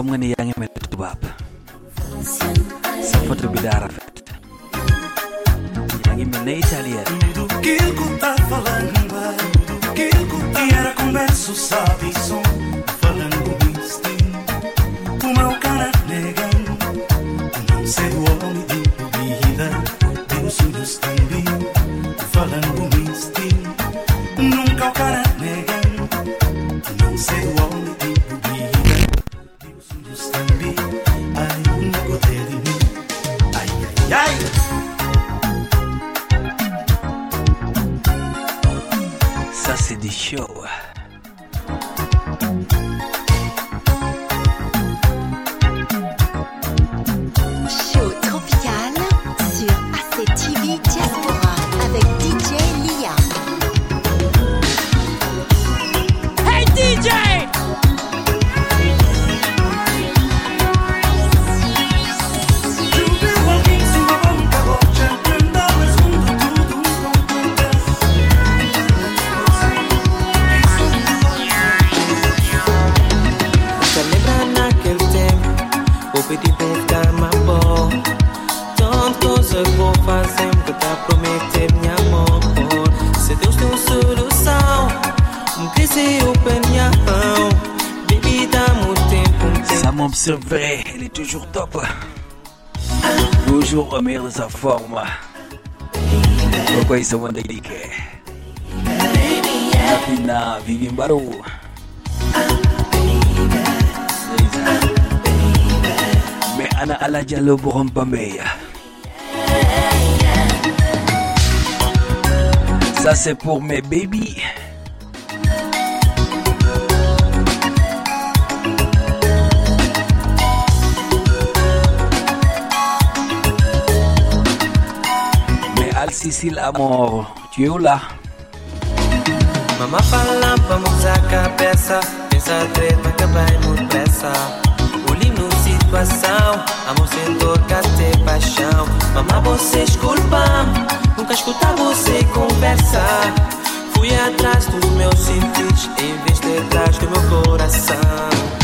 xam nga ni ya. sa forme. Pourquoi ils sont délicats Vivi Mbarou. Mais Anna Aladjalo pour un Ça c'est pour mes bébés. Sissi Lamor, Dioula. Mamá fala, vamos a cabeça. Pensa três, mas também muito pressa. Olhe-me situação, amor sem dor, ter paixão. Mamá, você desculpa, nunca escuta você conversar. Fui atrás dos meus sentidos, em vez de atrás do meu coração.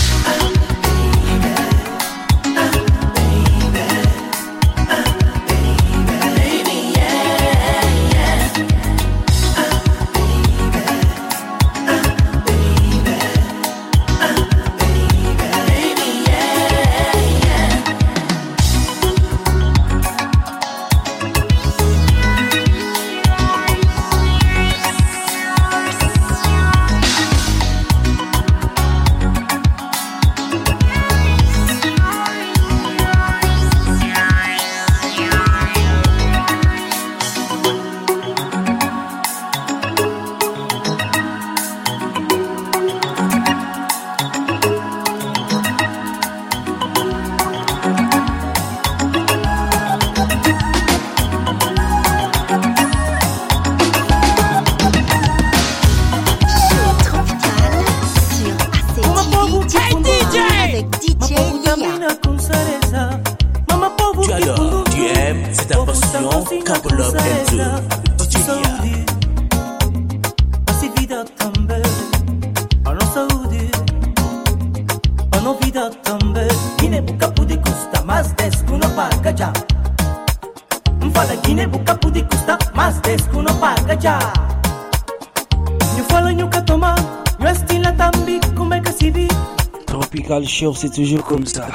c'est toujours comme ça.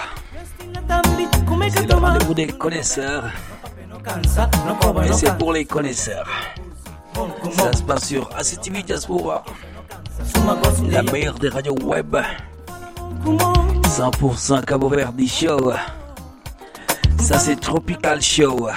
C'est le rendez-vous des connaisseurs. Et c'est pour les connaisseurs. Ça se passe sur ACTV Diaspora, la meilleure des radios web. 100% Cabo Verde Show. Ça, c'est Tropical Show.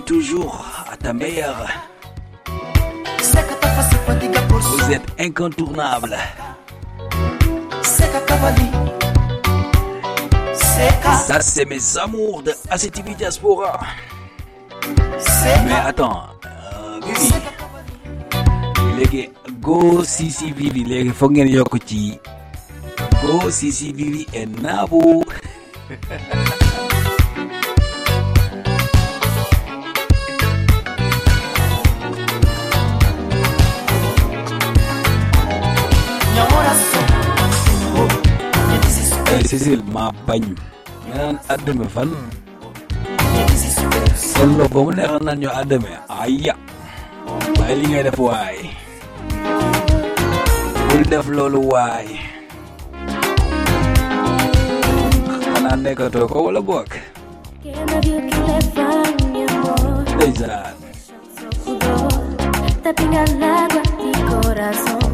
toujours à ta meilleure. Vous êtes incontournable. Ça, c'est mes amours de ACTV Diaspora. Mais attends, euh, Vivi. léegi go Sisi Vivi léegi foog ngeen yokk ci go Sisi Vivi et Nabou. fisil ma bagnu nan adame fan. Solo bo mu neexal nan ñu adame ayya. Bay li ngay def way bu def lolu way ana nekato ko wala bok Dejan Tapi nggak lagu di corazón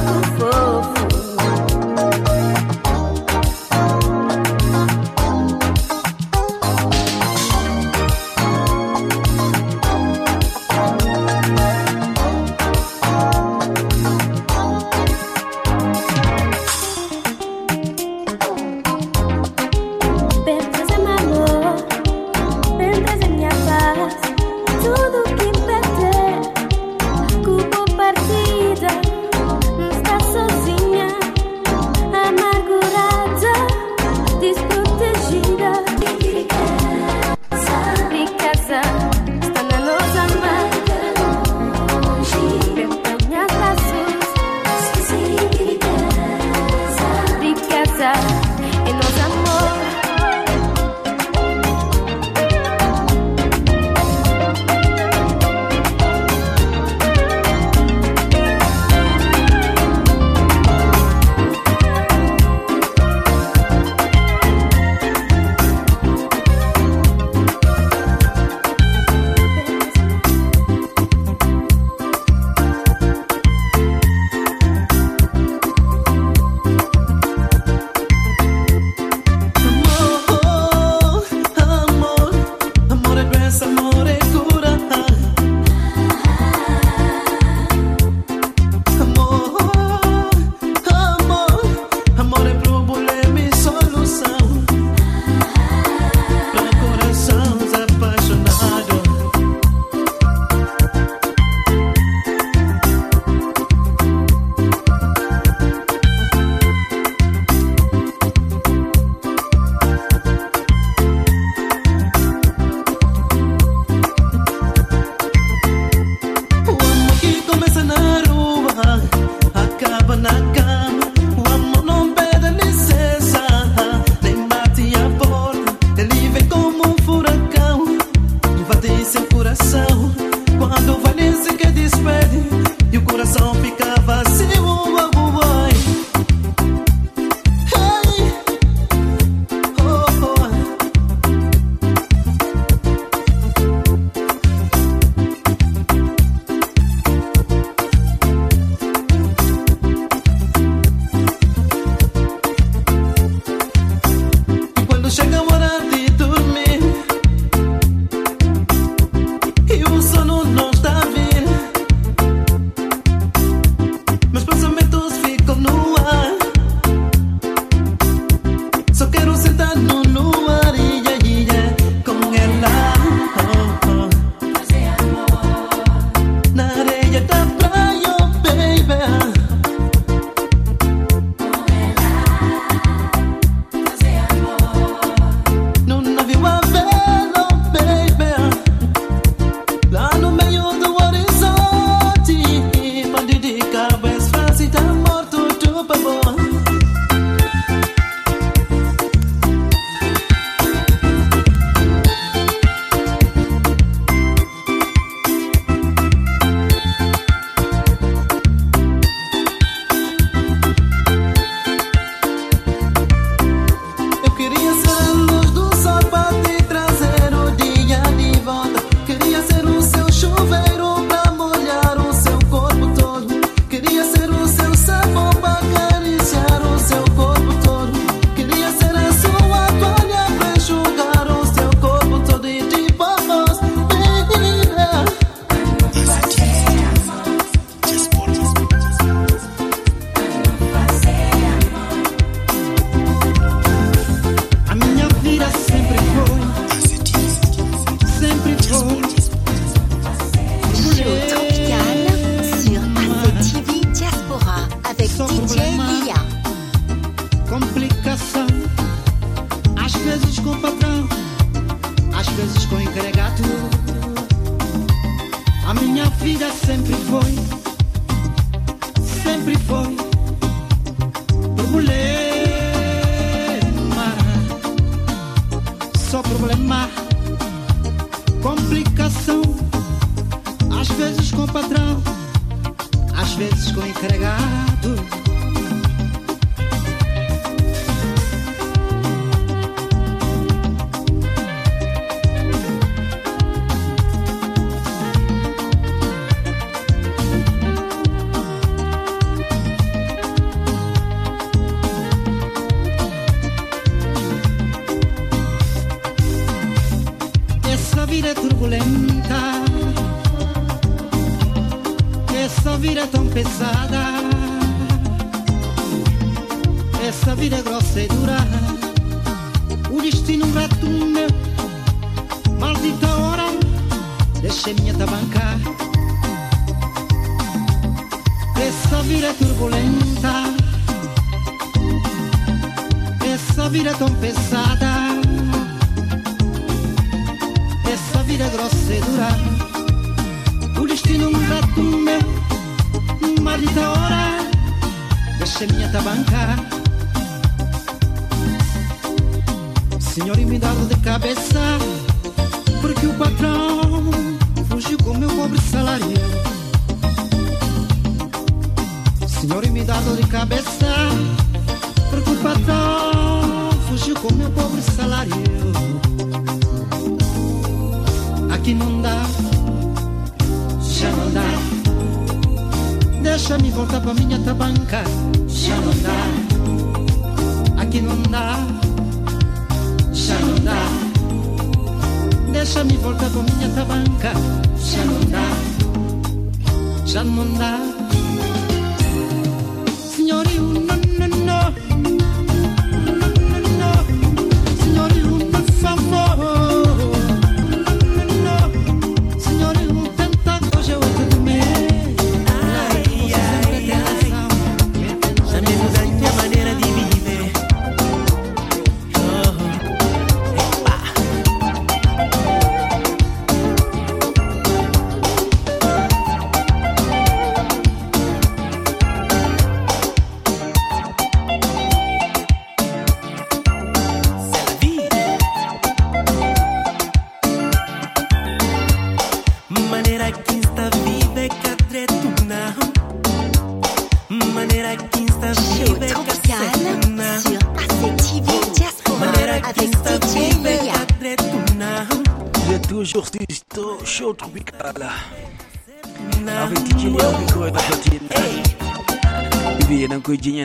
Bibi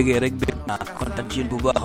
bëggee rek bëgg naa kontaan ci bu baax.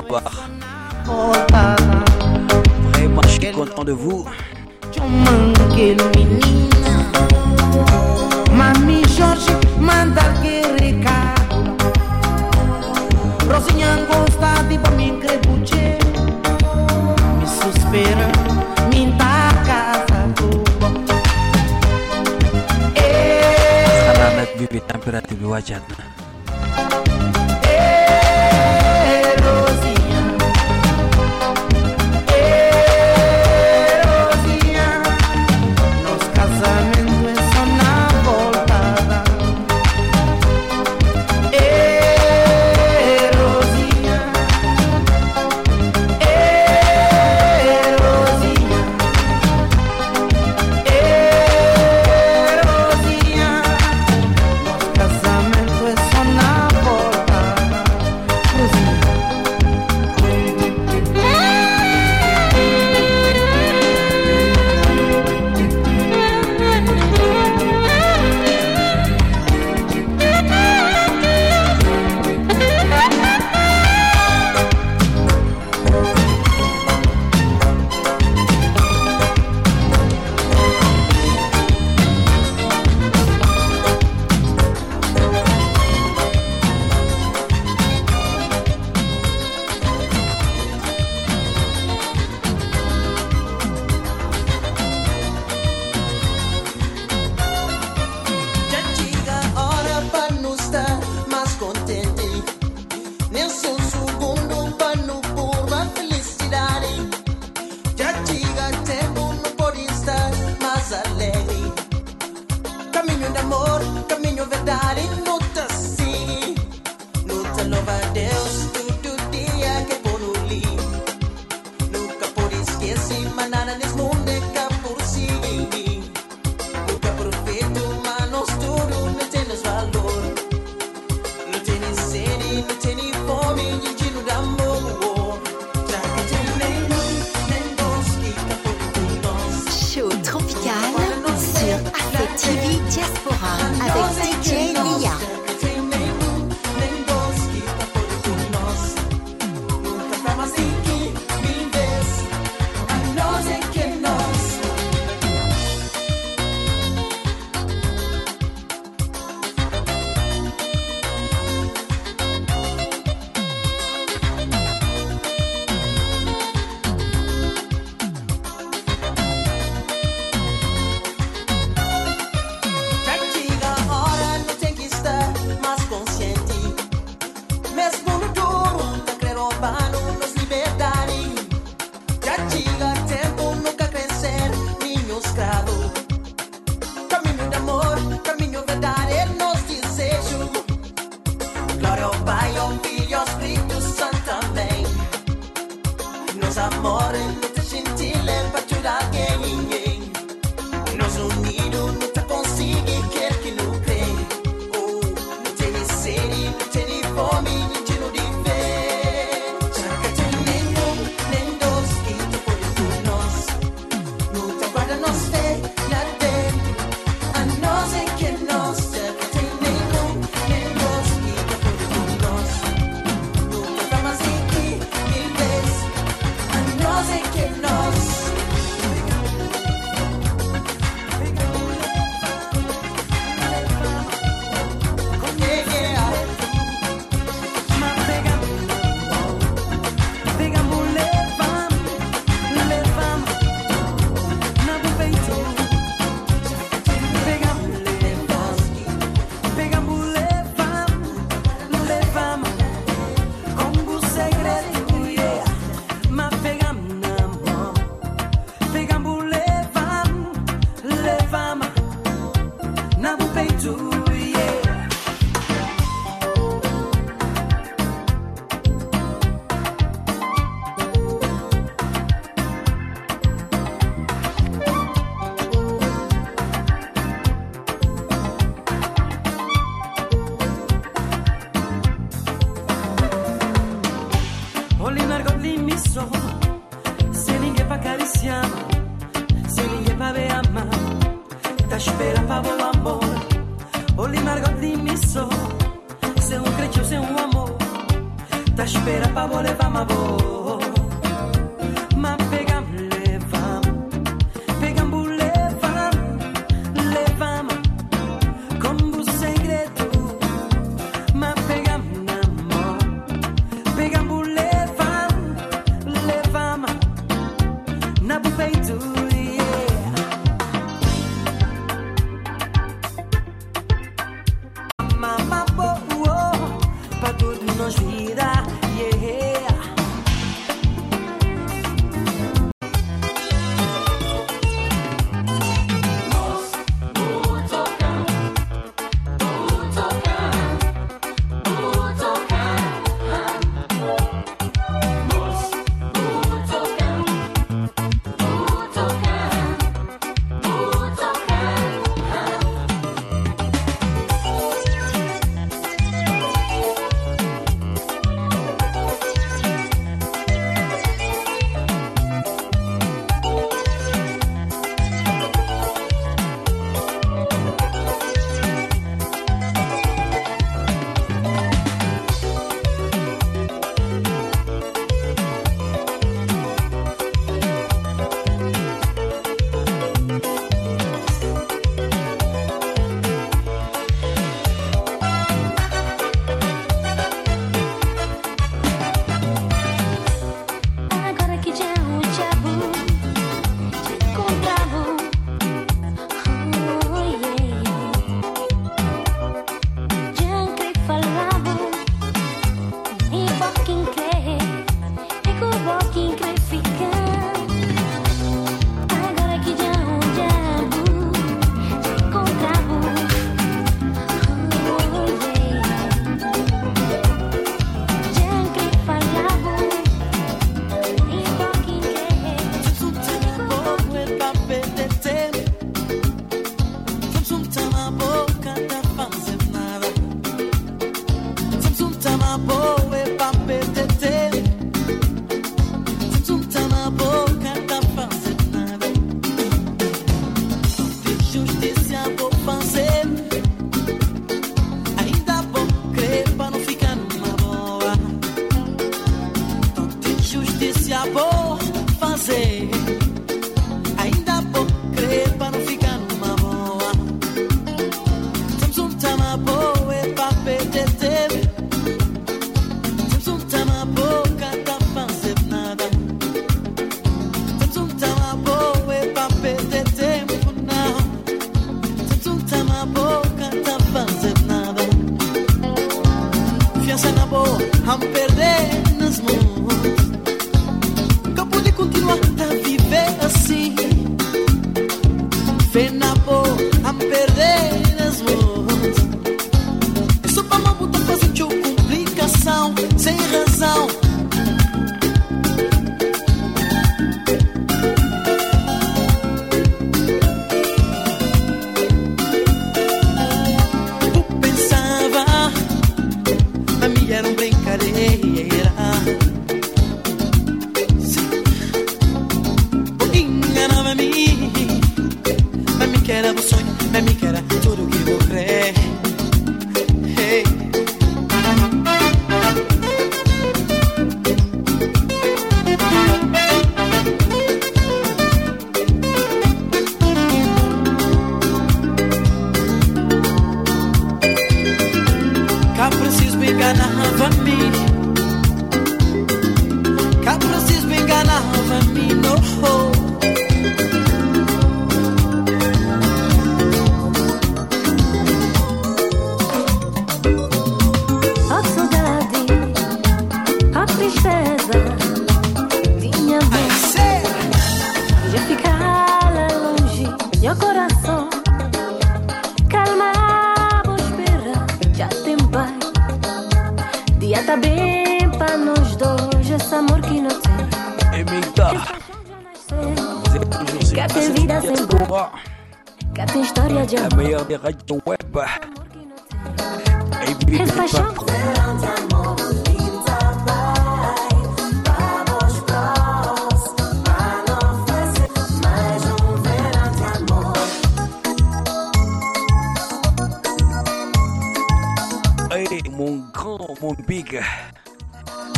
Mon grand, mon big,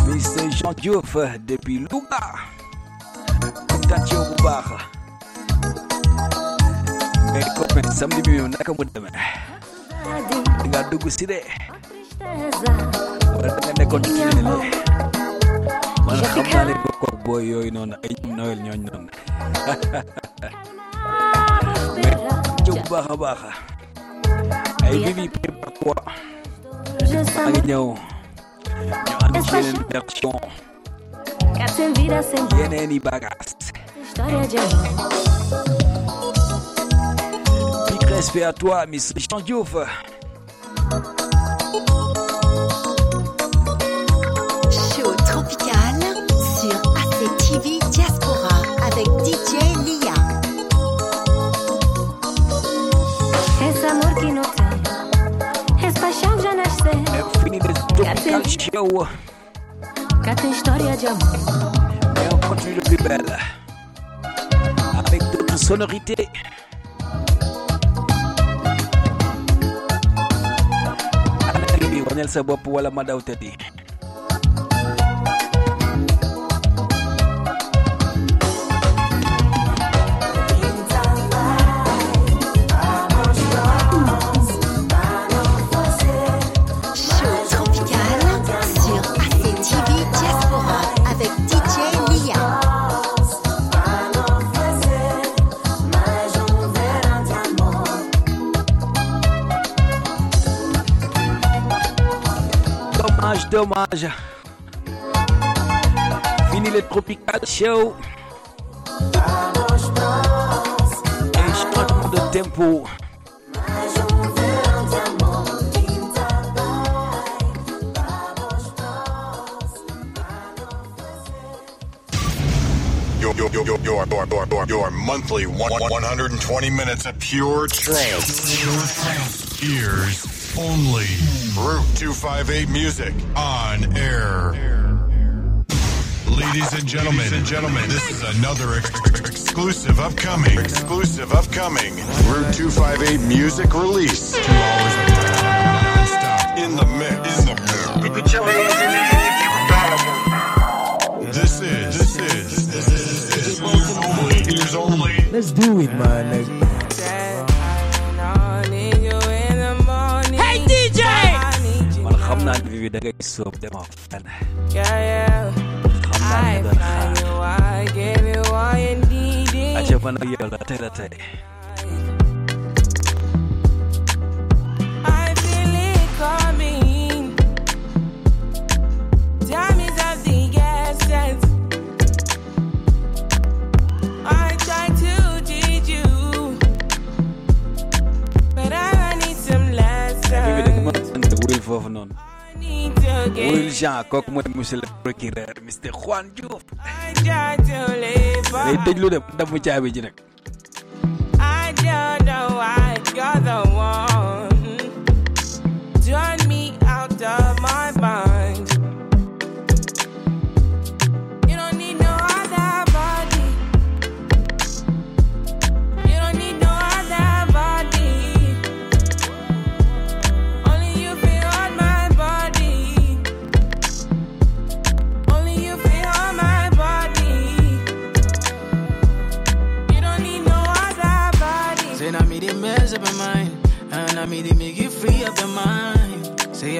Mr. Jean Diouf depuis Louga. Bu baax. Mais copain, samedi. Di nga dugg si de. A I know Imagina Big respect à toi, Miss Show tropical sur ACTV Diaspora avec DJ Tropical Show. Ter história de amor. Et on continue le plus belle. Avec d'autres sonorités. Waneel sa bopp wala ma daw tëddi. dommage. Fini le Tropical Show. Un changement de tempo. your, your, your, your, your, your, your monthly one, 120 minutes of pure trance. Pure trance only. Route 258 music on air. Ladies and gentlemen, Ladies and gentlemen, this is another ex- ex- exclusive upcoming, exclusive upcoming Route 258 music release. Two hours of non-stop in the mix. In the mix. This is, this is, this is, years only. Let's do it, man. Like, xam naa ne bii da ngay sóob Yeah, yeah. I find you, I give you all you need. aca man ak yow la tey la tey I feel it coming. Time is of the essence. I try to teach you, but I need some bii da nga lessons. a wuyul foofu noonu Need to wuyul Jean kooku mooy monsieur le procureur Mr Juan Diouf I try to live. day déglu de damm caabi ji nag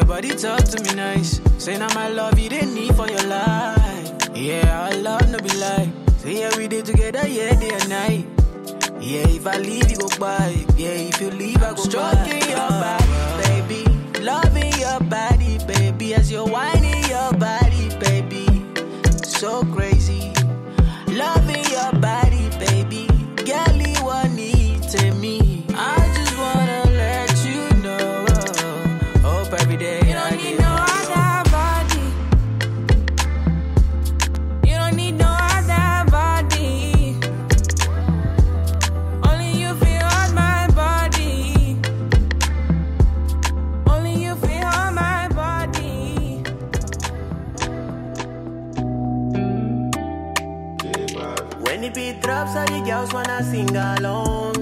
body talk to me nice. Say now my love you didn't need for your life. Yeah, our love no be like. Say yeah we did together, yeah day and night. Yeah, if I leave you go by. Yeah, if you leave I go Stroking your body, baby. Loving your body, baby. As you're whining your body, baby. So girls wanna sing along.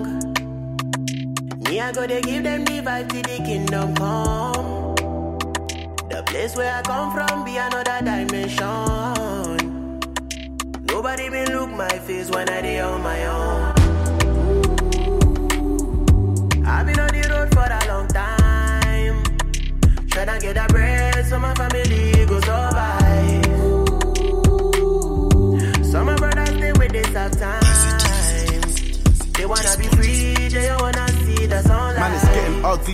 Me, I go to give them the vibe till the kingdom come. The place where I come from be another dimension. Nobody been look my face when I dey on my own. I've been on the road for a long time. Tryna get a bread so my family go survive.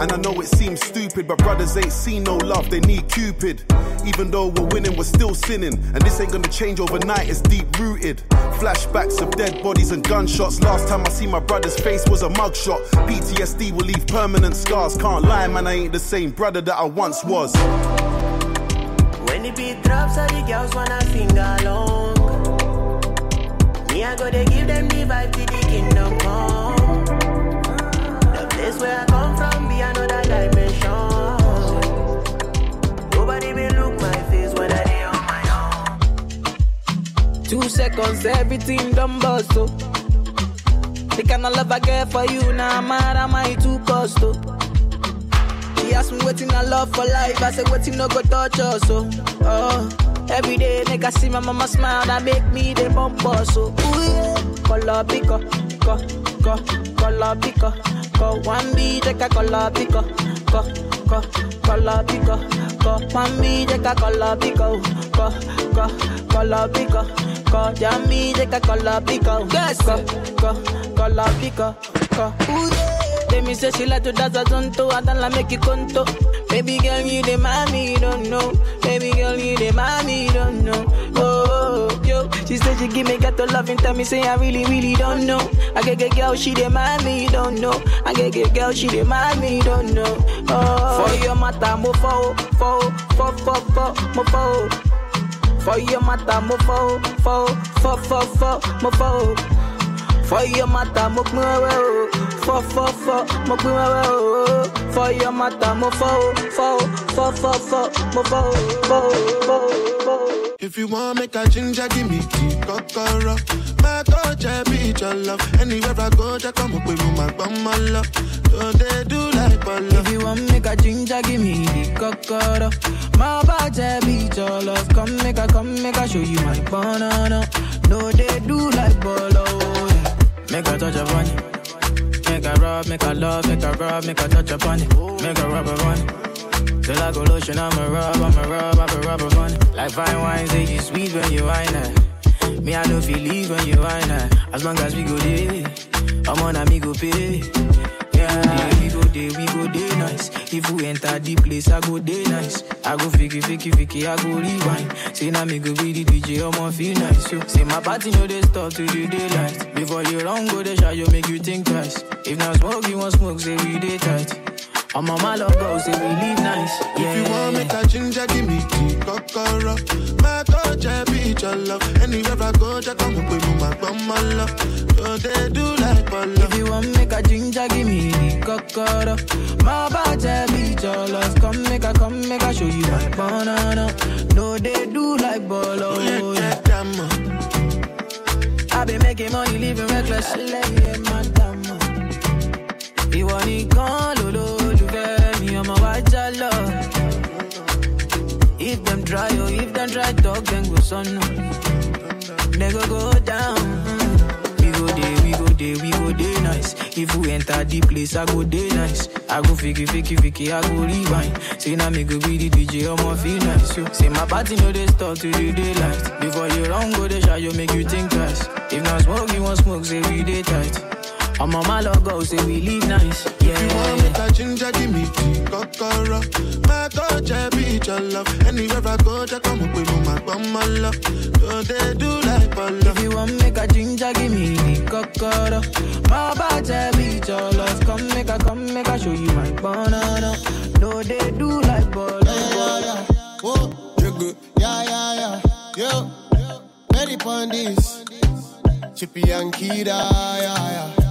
And I know it seems stupid, but brothers ain't seen no love, they need Cupid. Even though we're winning, we're still sinning. And this ain't gonna change overnight, it's deep rooted. Flashbacks of dead bodies and gunshots. Last time I see my brother's face was a mugshot. PTSD will leave permanent scars. Can't lie, man, I ain't the same brother that I once was. When the beat drops, all the girls wanna sing along. Me, I go to give them the vibe till the kingdom come. Place where I come from be another dimension. Nobody been look my face when I dey on my own. Two seconds, everything done bust, oh. The kind of love I get for you, now nah, mad am I too cost, oh. She asked me waiting I love for life, I said waiting no go touch us, oh. oh. Every day, nigga see my mama smile, that make me the bump us, so ooh yeah. Color co, color pico, co. One B, take a color pico, co, co, color pico, co. One B, take a color pico, co, co, color pico, co. Jammy, take a color pico, yes, co, co, color pico, co. Ooh yeah. They me say she like to dance a zonto, I don't like make you conto. Baby girl, you the mommy, don't know. Baby girl, you the mommy, don't know. Oh, yo, she said she give me get to love and tell me say I really, really don't know. I get get girl, she mommy, you don't know. I get get girl, she mommy, you don't know. Oh, for your mata, mo fo, fo, fo, fo, fo, mo fo. For your mata, mo fo, fo, fo, fo, fo, mo fo. For your mata, mo pin wewe o. Fo, fo, fo, mo pin wewe o. For your mata, mo fo, fo, fo, fo, fo, mo fo, fo, fo, fo. If you want make a ginger, give me key, kokoro. My I be your love. Anywhere I go, just come up with my bum, my love. So they do like ball If you want make a ginger, give me the kokoro. My body beat your love. Come make a, come make a show you my banana. No, they do like bolo. Make a touch upon it. Make a rub, make a love, make a rub, make a touch upon it. Make a rub upon. Till I go lotion, I'm a rub, I'm a rub, I'm a rub. Like fine wine, say you sweet when you wine it. Me, I know feel leave when you wine it. As long as we go there, I'm on a me go pay. Yeah, we go there, we go there nice. If we enter the place, I go there nice. I go fiki, fiki, fiki, I go rewind. Say now me go be the DJ, I'ma feel nice. So, say my party know they stop to the daylight. Before you run, go the shot, you make you think twice. If not smoke, you want smoke, say we day tight. On my love go, say we live nice. Yeah, If you want make a ginger, give me key, kokoro. My coach, I be your love. Anywhere I go, just come up with my bum, my love. So they do like ball If you want make a ginger, give me kokoro. My body beat your love. Come make a, come make a show you my banana. No, they do like bolo. Yeah. I been making money, living reckless. I lay madam. Uh. Ìwọ nìkan lolólùfẹ́ mi, já lọ. If them try, oh, if them try talk, then go son. They go go down. We go there, we go there, we go there nice. If we enter the place, I go there nice. I go fiki, fiki, fiki, I go rewind. Say now me go be the DJ, I'ma feel nice. So, say my party know they start to the daylight. Before you run, go the shot, you make you think twice. If not smoke, you want smoke, say we day tight. I'm on my logo, say we live nice. Yeah, If you want make a ginger, give me key, kokoro. My coach, I be your love. Anywhere I go, just come up with my bum, my love. So they do like ball If you want make a ginger, give me the kokoro. My body beat your love. Come make a, come make a show you my banana. No, they do like bolo. Yeah, yeah, Whoa, you're good. Yeah, yeah, yeah. Yo, ready for this. Chippy and Kida, yeah, yeah.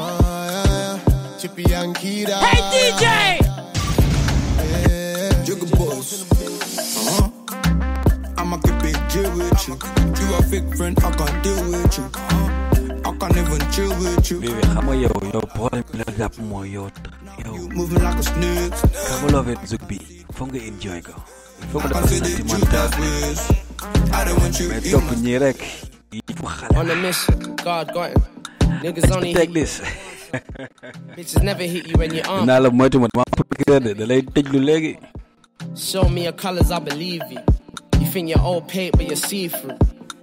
Yeah, yeah. Chippy and Kida. Hey, DJ! Yeah, Jigga boss. Uh huh. I'ma keep it chill with you. You a fake friend, I can't deal with you. I can't even chill with you. Baby, kamu yo yo boy lagap mo yo. Yo, moving like a snake. kamu love it zugbi. Fonga enjoy ko. Fonga I da can see the truth sentimental. I don't want you May in top my. On a mission, God got him. Niggas only Take this. bitches never hit you when you're. Naa la moytu ma dama pëkk de da lay tëjlu léegi. Show me your colors, I believe you. You think you're old paint, but you're see through.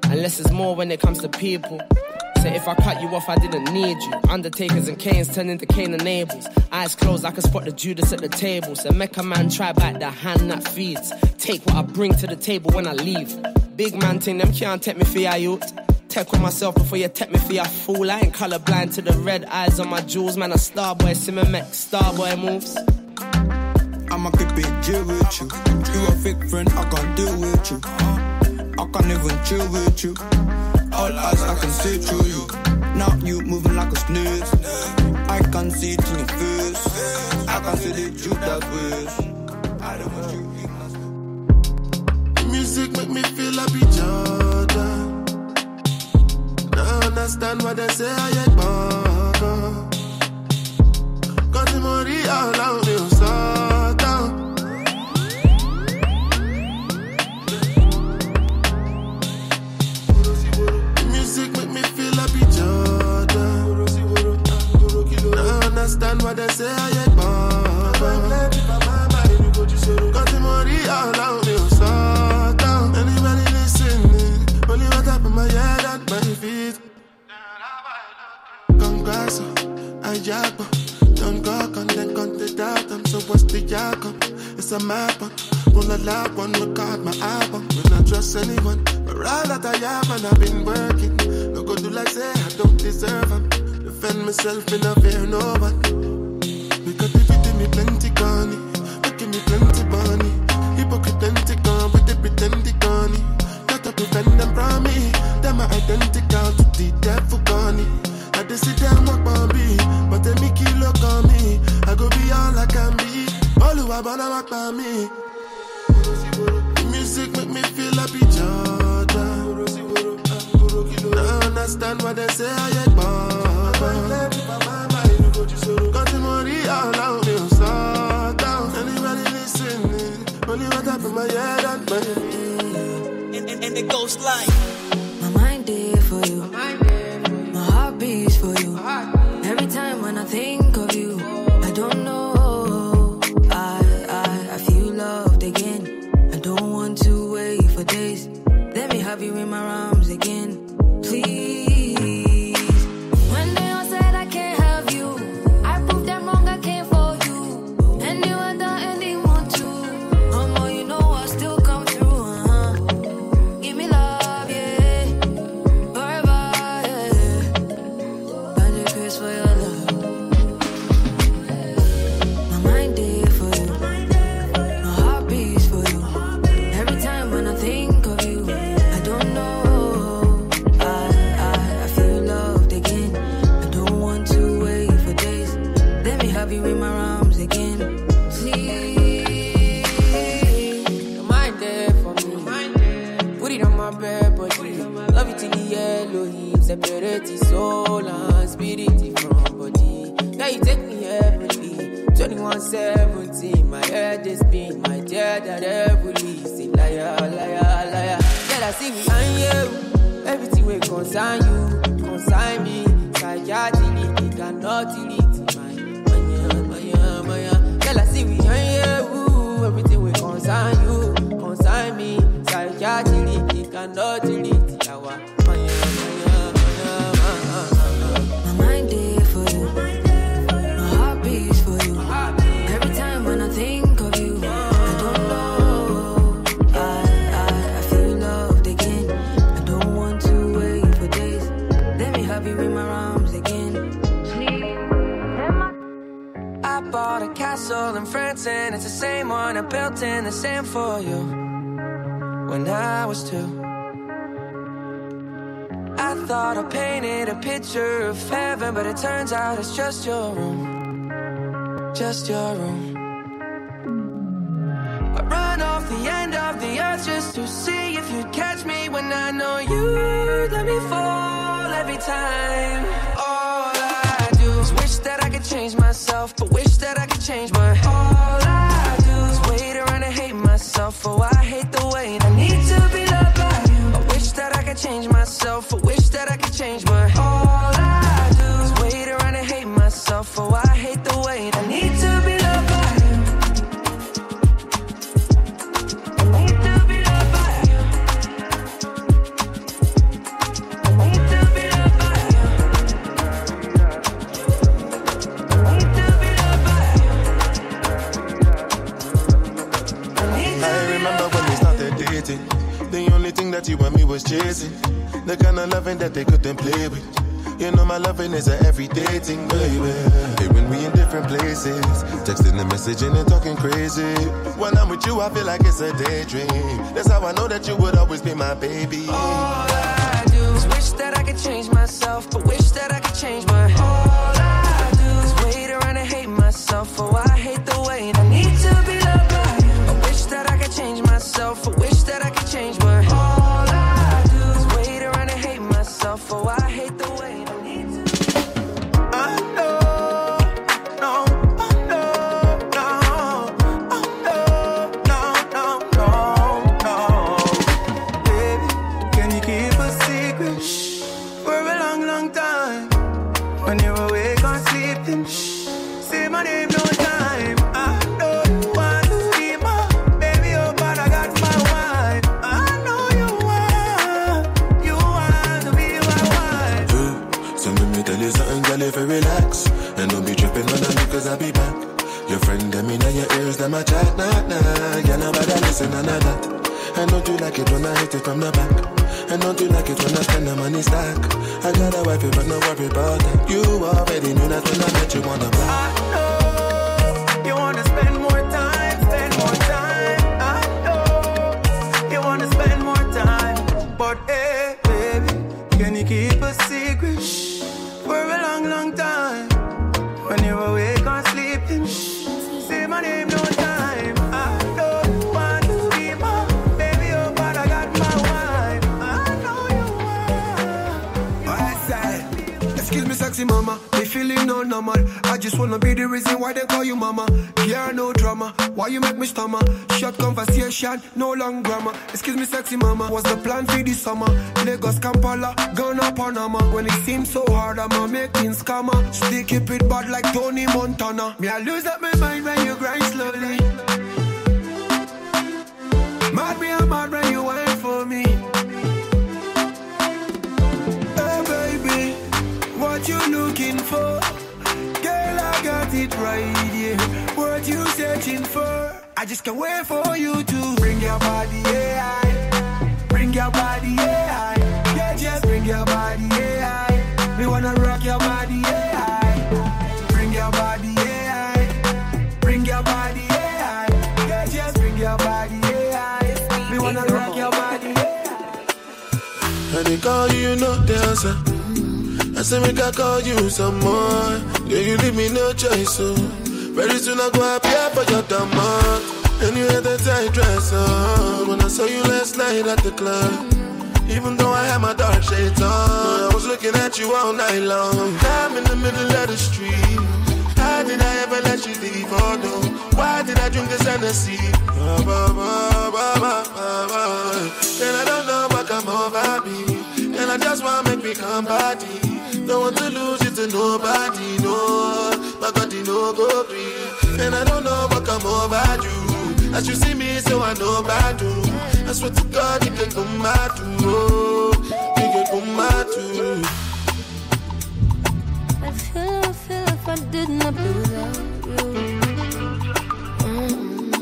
Unless it's more when it comes to people. Say if I cut you off, I didn't need you. Undertakers and Canes turn into Cain and Abels. Eyes closed, I can spot the Judas at the table. So make a man try back the hand that feeds. Take what I bring to the table when I leave. Big man thing, them can't take me for your youth. Tech on myself before you take me for your fool. I ain't colorblind to the red eyes on my jewels. Man, a starboy, Simmemek, starboy moves. I'ma keep it chill with you. You a fake friend, I can't deal with you. I can't even chill with you. All eyes, I can see through you. Now you moving like a snake. I can see it in your face. I can see the truth that ways. I don't want you in Music make me feel like be Jordan. Understand what they say, I ain't born. Cause the money all around so what's the jacob? It's a map, roll a lap, one record my album. Will not trust anyone, but all that I have and I've been working. No go do like say I don't deserve them. Defend myself in a fear no one. Because if you give me plenty money, you give me plenty money. Hypocrite plenty gone with the pretend gone. Got to prevent them from me. Them are identical to the devil gone they see them walk on me, but they make it look on me. I go be all I can be. All who are wanna walk by me. The music make me feel happy, Jordan. I understand what they say, I ain't bother. Got the money all out, me on start down. Anybody listening? Only what up my head and my feet. And, and, and it goes like, my mind there for you. For you. Every time when I think The soul and spirit from body. Now you take me heavenly. 2117, my head is spin. My dear, that heavily. Say liar, liar, liar. Girl, I see me and you. Everything will concern you, concern me. Psychiatry, it cannot delete my, my, my, my. Girl, I see we and you. Everything will concern you, concern me. Psychiatry, it cannot delete castle in France and it's the same one I built in the sand for you when I was two. I thought I painted a picture of heaven, but it turns out it's just your room. Just your room. I run off the end of the earth just to see if you'd catch me when I know you let me fall every time. All I do is wish that I could change myself, but wish myself, but wish that I could change my. All I do is wait around and hate myself. Oh, I hate the way I need to be loved by you. I need to be loved by you. I need to be loved by you. I remember when we started dating. The only thing that you and me was chasing. The kind of loving that they couldn't play with. You know my loving is a everyday thing, baby. Hey, when we in different places, texting and messaging and talking crazy. When I'm with you, I feel like it's a daydream. That's how I know that you would always be my baby. All I do is wish that I could change myself, but wish that I could change my. All And you like it when I spend the money stack? I got a wife, but no worry about that. You already knew that when I met you on the block. You wanna be the reason why they call you mama. Yeah, no drama. Why you make me stammer? Short conversation, no long grammar. Excuse me, sexy mama. What's the plan for this summer? Lagos, Kampala, Ghana, Panama. When it seems so hard, I'm a making scammer. Still keep it bad like Tony Montana. Me, I lose up my mind when you grind slowly. Mad me, I'm mad when you wait searching for? I just can't wait for you to bring your body, yeah. Bring your body, yeah. Yeah, just bring your body, yeah. We wanna rock your body, yeah. Bring your body, yeah. Bring your body, yeah. Yeah, just bring your body, yeah. We wanna rock your body, yeah. And they call you, you the answer. I say make I call you some more. Yeah, you leave me no choice, so very soon I go appear for your demand. And you had that tight dress on when I saw you last night at the club. Even though I had my dark shades on, I was looking at you all night long. I'm in the middle of the street. How did I ever let you leave? Oh no, why did I drink this Hennessy? Ba. And I don't know what come over me. And I just want to make me come party. Don't want to lose it to nobody, no. My God, you know go free. And I don't know what come over you. As you see me, so I know about you. I swear to God, you can come out to. Oh, you can come out to. I feel, I feel if I did not be without you. Mm.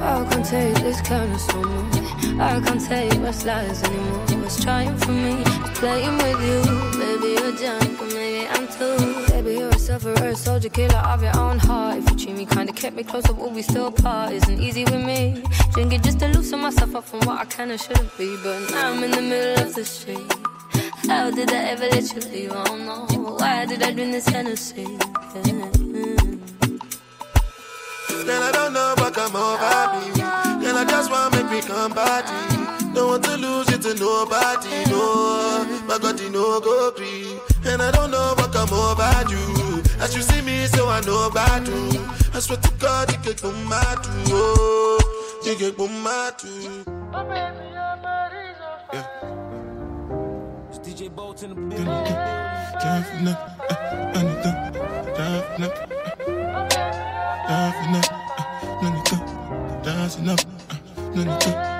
I can't take this kind of much. I can't take what's lies anymore. What's trying for me, playing with you. Maybe you're drunk, or maybe I'm too. Baby, you're a sufferer, soldier, killer of your own heart. If you treat me kinda, kept me closer, will we still part? Isn't easy with me. Drink it just to loosen myself up from what I and shouldn't be. But now I'm in the middle of the street. How did I ever let you leave? Oh, I don't know. Why did I drink this Hennessy? Then I don't know what come over me. And I just want to make me come party. Don't want to lose it to nobody, no. My God, you know go free. And I don't know what come over you. As you see me, so I know about you. I swear to God, you can come out to. Oh, you can come out to. It's DJ Bolt in the building. Time for nothing, uh, anything. Time for nothing, uh, time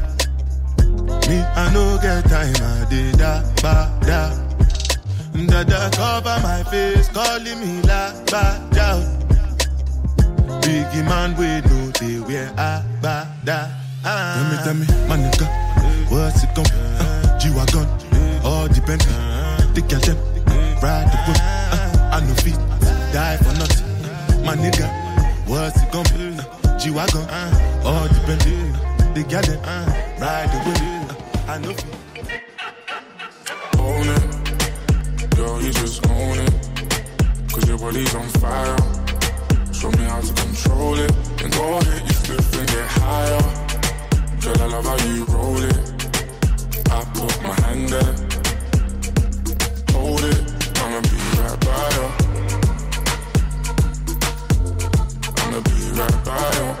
Me, I no get time, I did da ba da. Dada cover my face, calling me la ba da. Biggie man, we know they wear a ba da. Tell me, tell me, my nigga, what's it gon' uh, G-Wagon, all depend. The girl them, ride the whip. Uh, I know feet, die for nothing. My nigga, what's it gon' be? Uh, G-Wagon, uh, all depend. The girl them, uh, ride the whip. I know own it. Girl, you just own it. Cause your body's on fire. Show me how to control it. And go ahead, you flip and get higher. Girl, I love how you roll it. I put my hand there. Hold it. I'ma be right by you. I'ma be right by you.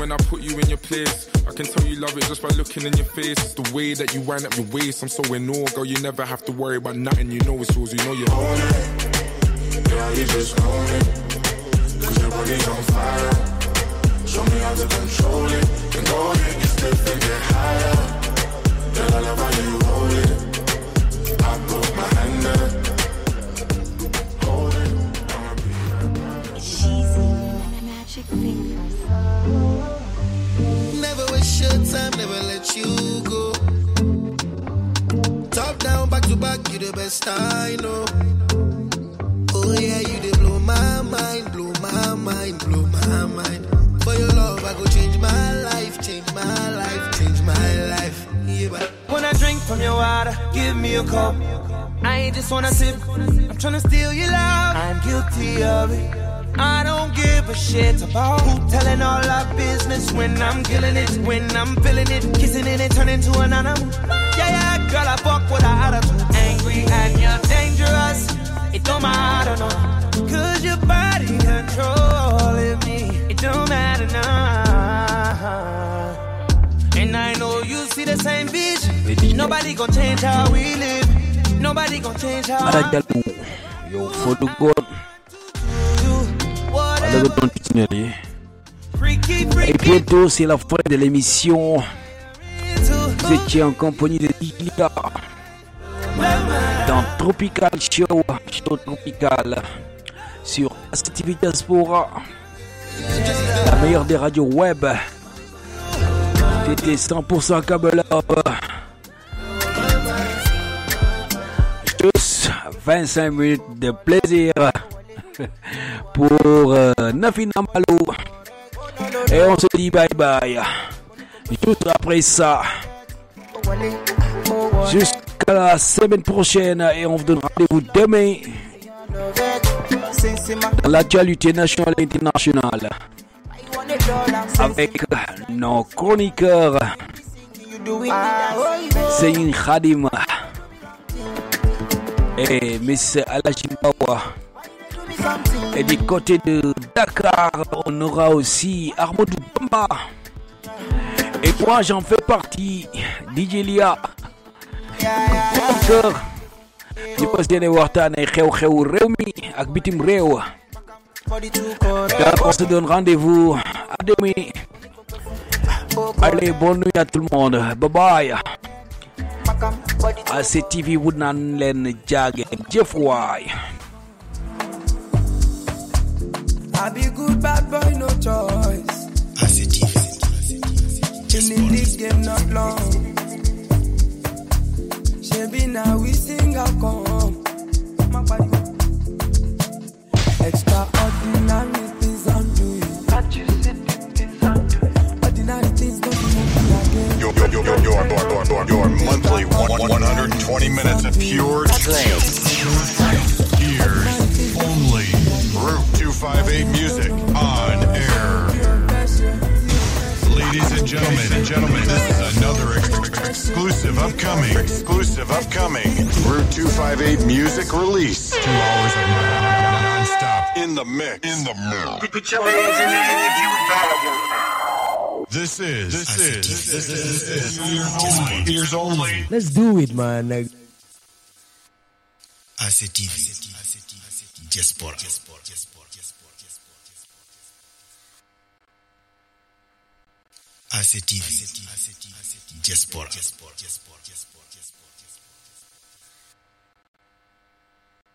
Fuck you in your place. I can tell you love it just by looking in your face. It's the way that you wind up your waist. I'm so in awe, girl. You never have to worry about nothing. You know it's yours. You know you're own it. Yeah, you just own it. Cause your body's on fire. Show me how to control it. And go ahead, get stiff and get higher. Girl, I love how you hold it. I put my hand there. Magic fingers. Never waste your time, never let you go. Top down, back to back, you the best I know. Oh yeah, you they blow my mind, blow my mind, blow my mind. For your love, I go change my life, change my life, change my life. Yeah, but When I drink from your water, give me a cup. I ain't just wanna sip, I'm tryna steal your love. I'm guilty of it. I don't give a shit about who telling all our business when I'm killing it, when I'm feeling it, kissing it and turning to an animal. Yeah, yeah, girl, I fuck with her attitude. Angry and you're dangerous. It don't matter, no. Cause your body controlling me. It don't matter now. And I know you see the same vision. Nobody gonna change how we live. Nobody gonna change how I. Yo, for the God. Et bientôt, c'est la fin de l'émission. Vous étiez en compagnie de Dilia dans Tropical Show, Show Tropical sur ACTV Diaspora, la meilleure des radios web. C'était 100% câble up. Juste 25 minutes de plaisir pour euh, Nafina Malo. Et on se dit bye bye. Juste après ça, jusqu'à la semaine prochaine, et on vous donne rendez-vous demain dans l'actualité nationale et internationale avec nos chroniqueurs Seyin Khadim et Miss Alajibawa. Et du côté de Dakar, on aura aussi Armaudou Bamba. Et moi, j'en fais partie, DJ Lia. Encore, ñu fas yéene waxtaan ay xew-xew réew mi on se donne rendez-vous à demain. Allez, bonne nuit à tout le monde. Bye bye. ACTV wut naan leen jaageen jëf waay. I be good bad boy, no choice. Been in this game not long. Shabby now we sing a come. Extraordinary things I'm doing. Ordinary things don't move me again. Your, your, your, your, your, your, your, your monthly one, 120 minutes of pure trance. Ears only. Route 258 music on air. Ladies and gentlemen, and gentlemen, this is another ex- ex- exclusive upcoming, exclusive upcoming Route 258 music release. Two hours of non-stop in the mix. In the mix. Put your hands in the air if you This is this is this is, this is ears only. Ears only. Let's do it, man. ACTV. Diaspora. ACTV. Diaspora.